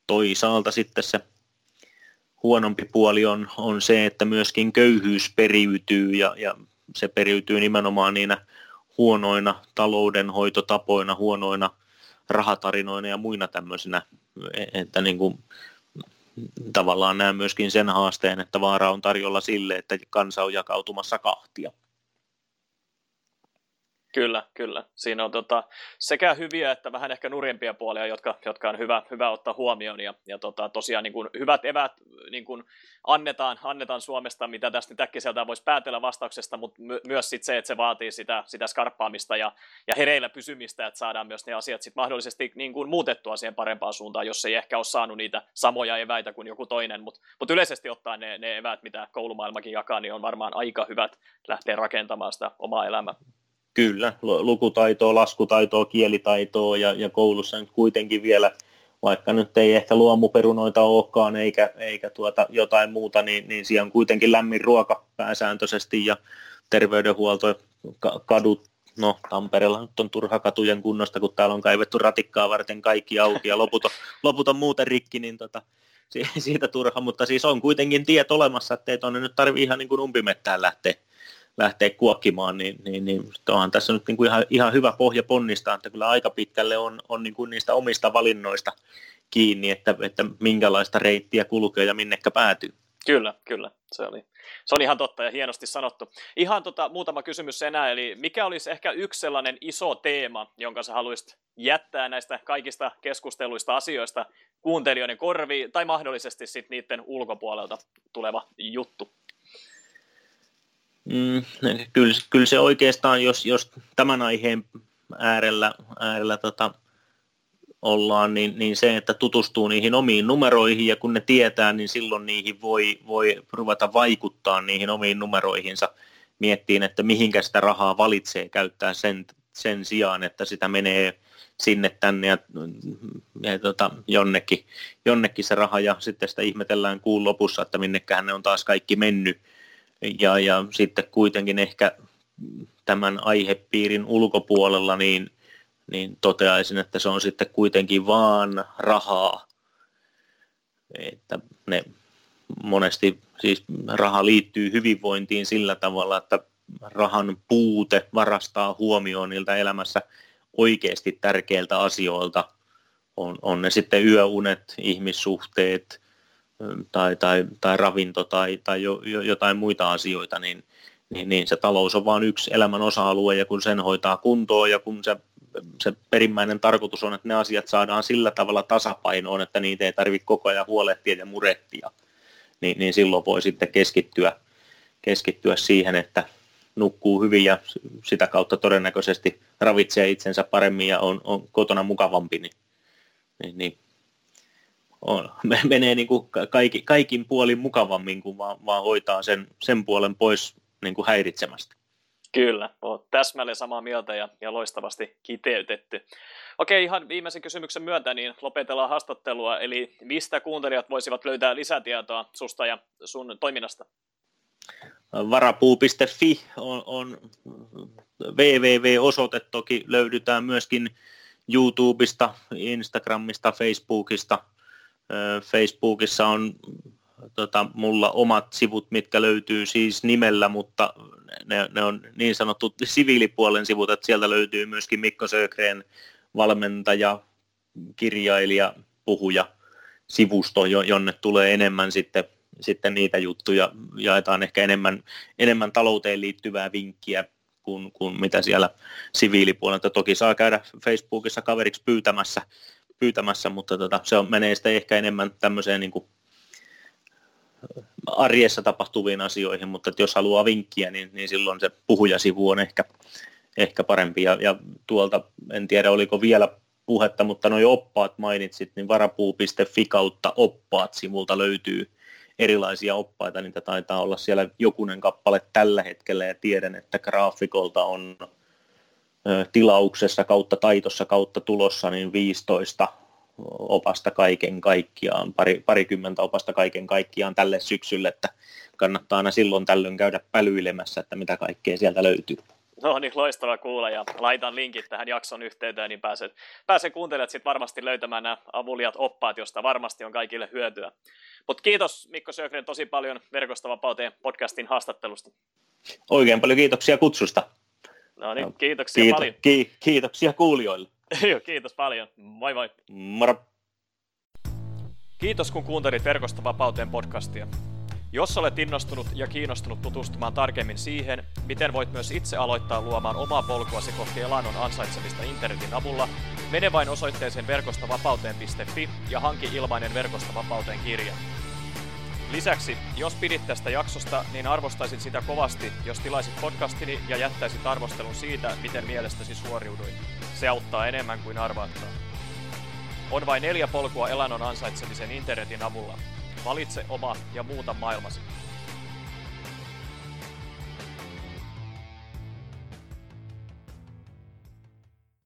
toisaalta sitten se huonompi puoli on, on se, että myöskin köyhyys periytyy ja, ja se periytyy nimenomaan niinä huonoina taloudenhoitotapoina, huonoina rahatarinoina ja muina tämmöisinä, että niin kuin, tavallaan näen myöskin sen haasteen, että vaara on tarjolla sille, että kansa on jakautumassa kahtia. Kyllä, kyllä. Siinä on tota, sekä hyviä että vähän ehkä nurjempia puolia, jotka, jotka on hyvä, hyvä ottaa huomioon. Ja, ja tota, tosiaan niin kuin hyvät evät niin kuin annetaan, annetaan Suomesta, mitä tästä nyt äkkiseltään voisi päätellä vastauksesta, mutta my, myös sit se, että se vaatii sitä, sitä skarppaamista ja, ja hereillä pysymistä, että saadaan myös ne asiat sit mahdollisesti niin kuin muutettua siihen parempaan suuntaan, jos ei ehkä ole saanut niitä samoja eväitä kuin joku toinen. Mutta mut yleisesti ottaen ne, ne eväät, mitä koulumaailmakin jakaa, niin on varmaan aika hyvät lähteä rakentamaan sitä omaa elämää. Kyllä, lukutaitoa, laskutaitoa, kielitaitoa ja, ja koulussa nyt kuitenkin vielä, vaikka nyt ei ehkä luomuperunoita olekaan eikä, eikä tuota jotain muuta, niin, niin siellä on kuitenkin lämmin ruoka pääsääntöisesti ja terveydenhuolto, kadut, no Tampereella nyt on turha katujen kunnosta, kun täällä on kaivettu ratikkaa varten kaikki auki ja loput on, loput on muuten rikki, niin tota, siitä turha, mutta siis on kuitenkin tiet olemassa, ettei tuonne nyt tarvitse ihan niin kuin umpimettään lähteä lähteä kuokkimaan, niin, niin, niin onhan tässä nyt niin kuin ihan, ihan hyvä pohja ponnistaa, että kyllä aika pitkälle on, on niin kuin niistä omista valinnoista kiinni, että, että minkälaista reittiä kulkee ja minnekä päätyy. Kyllä, kyllä. Se, oli, se on ihan totta ja hienosti sanottu. Ihan tota, muutama kysymys enää, eli mikä olisi ehkä yksi sellainen iso teema, jonka sä haluaisit jättää näistä kaikista keskusteluista asioista kuuntelijoiden korviin, tai mahdollisesti sitten niiden ulkopuolelta tuleva juttu? Mm, kyllä, kyllä se oikeastaan, jos, jos tämän aiheen äärellä, äärellä tota, ollaan, niin, niin se, että tutustuu niihin omiin numeroihin ja kun ne tietää, niin silloin niihin voi, voi ruveta vaikuttaa niihin omiin numeroihinsa. Miettiin, että mihinkä sitä rahaa valitsee käyttää sen, sen sijaan, että sitä menee sinne tänne ja, ja tota, jonnekin, jonnekin se raha ja sitten sitä ihmetellään kuun lopussa, että minnekähän ne on taas kaikki mennyt ja, ja sitten kuitenkin ehkä tämän aihepiirin ulkopuolella niin, niin toteaisin, että se on sitten kuitenkin vaan rahaa. Että ne monesti siis raha liittyy hyvinvointiin sillä tavalla, että rahan puute varastaa huomioon niiltä elämässä oikeasti tärkeiltä asioilta. On, on ne sitten yöunet, ihmissuhteet, tai, tai, tai ravinto tai, tai jo, jo, jotain muita asioita, niin, niin, niin se talous on vain yksi elämän osa-alue ja kun sen hoitaa kuntoon ja kun se, se perimmäinen tarkoitus on, että ne asiat saadaan sillä tavalla tasapainoon, että niitä ei tarvitse koko ajan huolehtia ja murettia, niin, niin silloin voi sitten keskittyä, keskittyä siihen, että nukkuu hyvin ja sitä kautta todennäköisesti ravitsee itsensä paremmin ja on, on kotona mukavampi, niin, niin, niin on, *laughs* menee niin kuin kaikki, kaikin puolin mukavammin, kun vaan, vaan hoitaa sen, sen puolen pois niin kuin häiritsemästä. Kyllä, olet täsmälleen samaa mieltä ja, ja loistavasti kiteytetty. Okei, ihan viimeisen kysymyksen myötä niin lopetellaan haastattelua, eli mistä kuuntelijat voisivat löytää lisätietoa susta ja sun toiminnasta? Varapuu.fi on, on www-osoite, toki löydytään myöskin YouTubesta, Instagramista, Facebookista – Facebookissa on tota, mulla omat sivut, mitkä löytyy siis nimellä, mutta ne, ne on niin sanottu siviilipuolen sivut, että sieltä löytyy myöskin Mikko Sögren valmentaja, kirjailija, puhuja sivusto, jonne tulee enemmän sitten, sitten niitä juttuja, jaetaan ehkä enemmän, enemmän talouteen liittyvää vinkkiä kuin, kuin mitä siellä siviilipuolelta. Toki saa käydä Facebookissa kaveriksi pyytämässä, pyytämässä mutta tota, se on, menee sitten ehkä enemmän tämmöiseen niin kuin arjessa tapahtuviin asioihin, mutta jos haluaa vinkkiä, niin, niin silloin se puhujasivu on ehkä, ehkä parempi. Ja, ja tuolta, en tiedä oliko vielä puhetta, mutta noin oppaat mainitsit, niin varapuu.fi kautta oppaat sivulta löytyy erilaisia oppaita, niitä taitaa olla siellä jokunen kappale tällä hetkellä ja tiedän, että graafikolta on tilauksessa kautta taitossa kautta tulossa niin 15 opasta kaiken kaikkiaan, pari, parikymmentä opasta kaiken kaikkiaan tälle syksylle, että kannattaa aina silloin tällöin käydä pälyilemässä, että mitä kaikkea sieltä löytyy. No niin, loistava kuulla ja laitan linkit tähän jakson yhteyteen, niin pääset, pääset kuuntelemaan sitten varmasti löytämään nämä avuliat oppaat, josta varmasti on kaikille hyötyä. Mutta kiitos Mikko Sögren tosi paljon Verkostavapauteen podcastin haastattelusta. Oikein paljon kiitoksia kutsusta. No niin, kiitoksia Kiito, paljon. Ki- kiitoksia kuulijoille. *laughs* kiitos paljon. Moi moi. Moro. Kiitos kun kuuntelit Verkostavapauteen podcastia. Jos olet innostunut ja kiinnostunut tutustumaan tarkemmin siihen, miten voit myös itse aloittaa luomaan omaa polkuasi kohti elannon ansaitsemista internetin avulla, mene vain osoitteeseen verkostavapauteen.fi ja hanki ilmainen Verkostavapauteen kirja. Lisäksi, jos pidit tästä jaksosta, niin arvostaisin sitä kovasti, jos tilaisit podcastini ja jättäisit arvostelun siitä, miten mielestäsi suoriuduin. Se auttaa enemmän kuin arvaatkaan. On vain neljä polkua elannon ansaitsemisen internetin avulla. Valitse oma ja muuta maailmasi.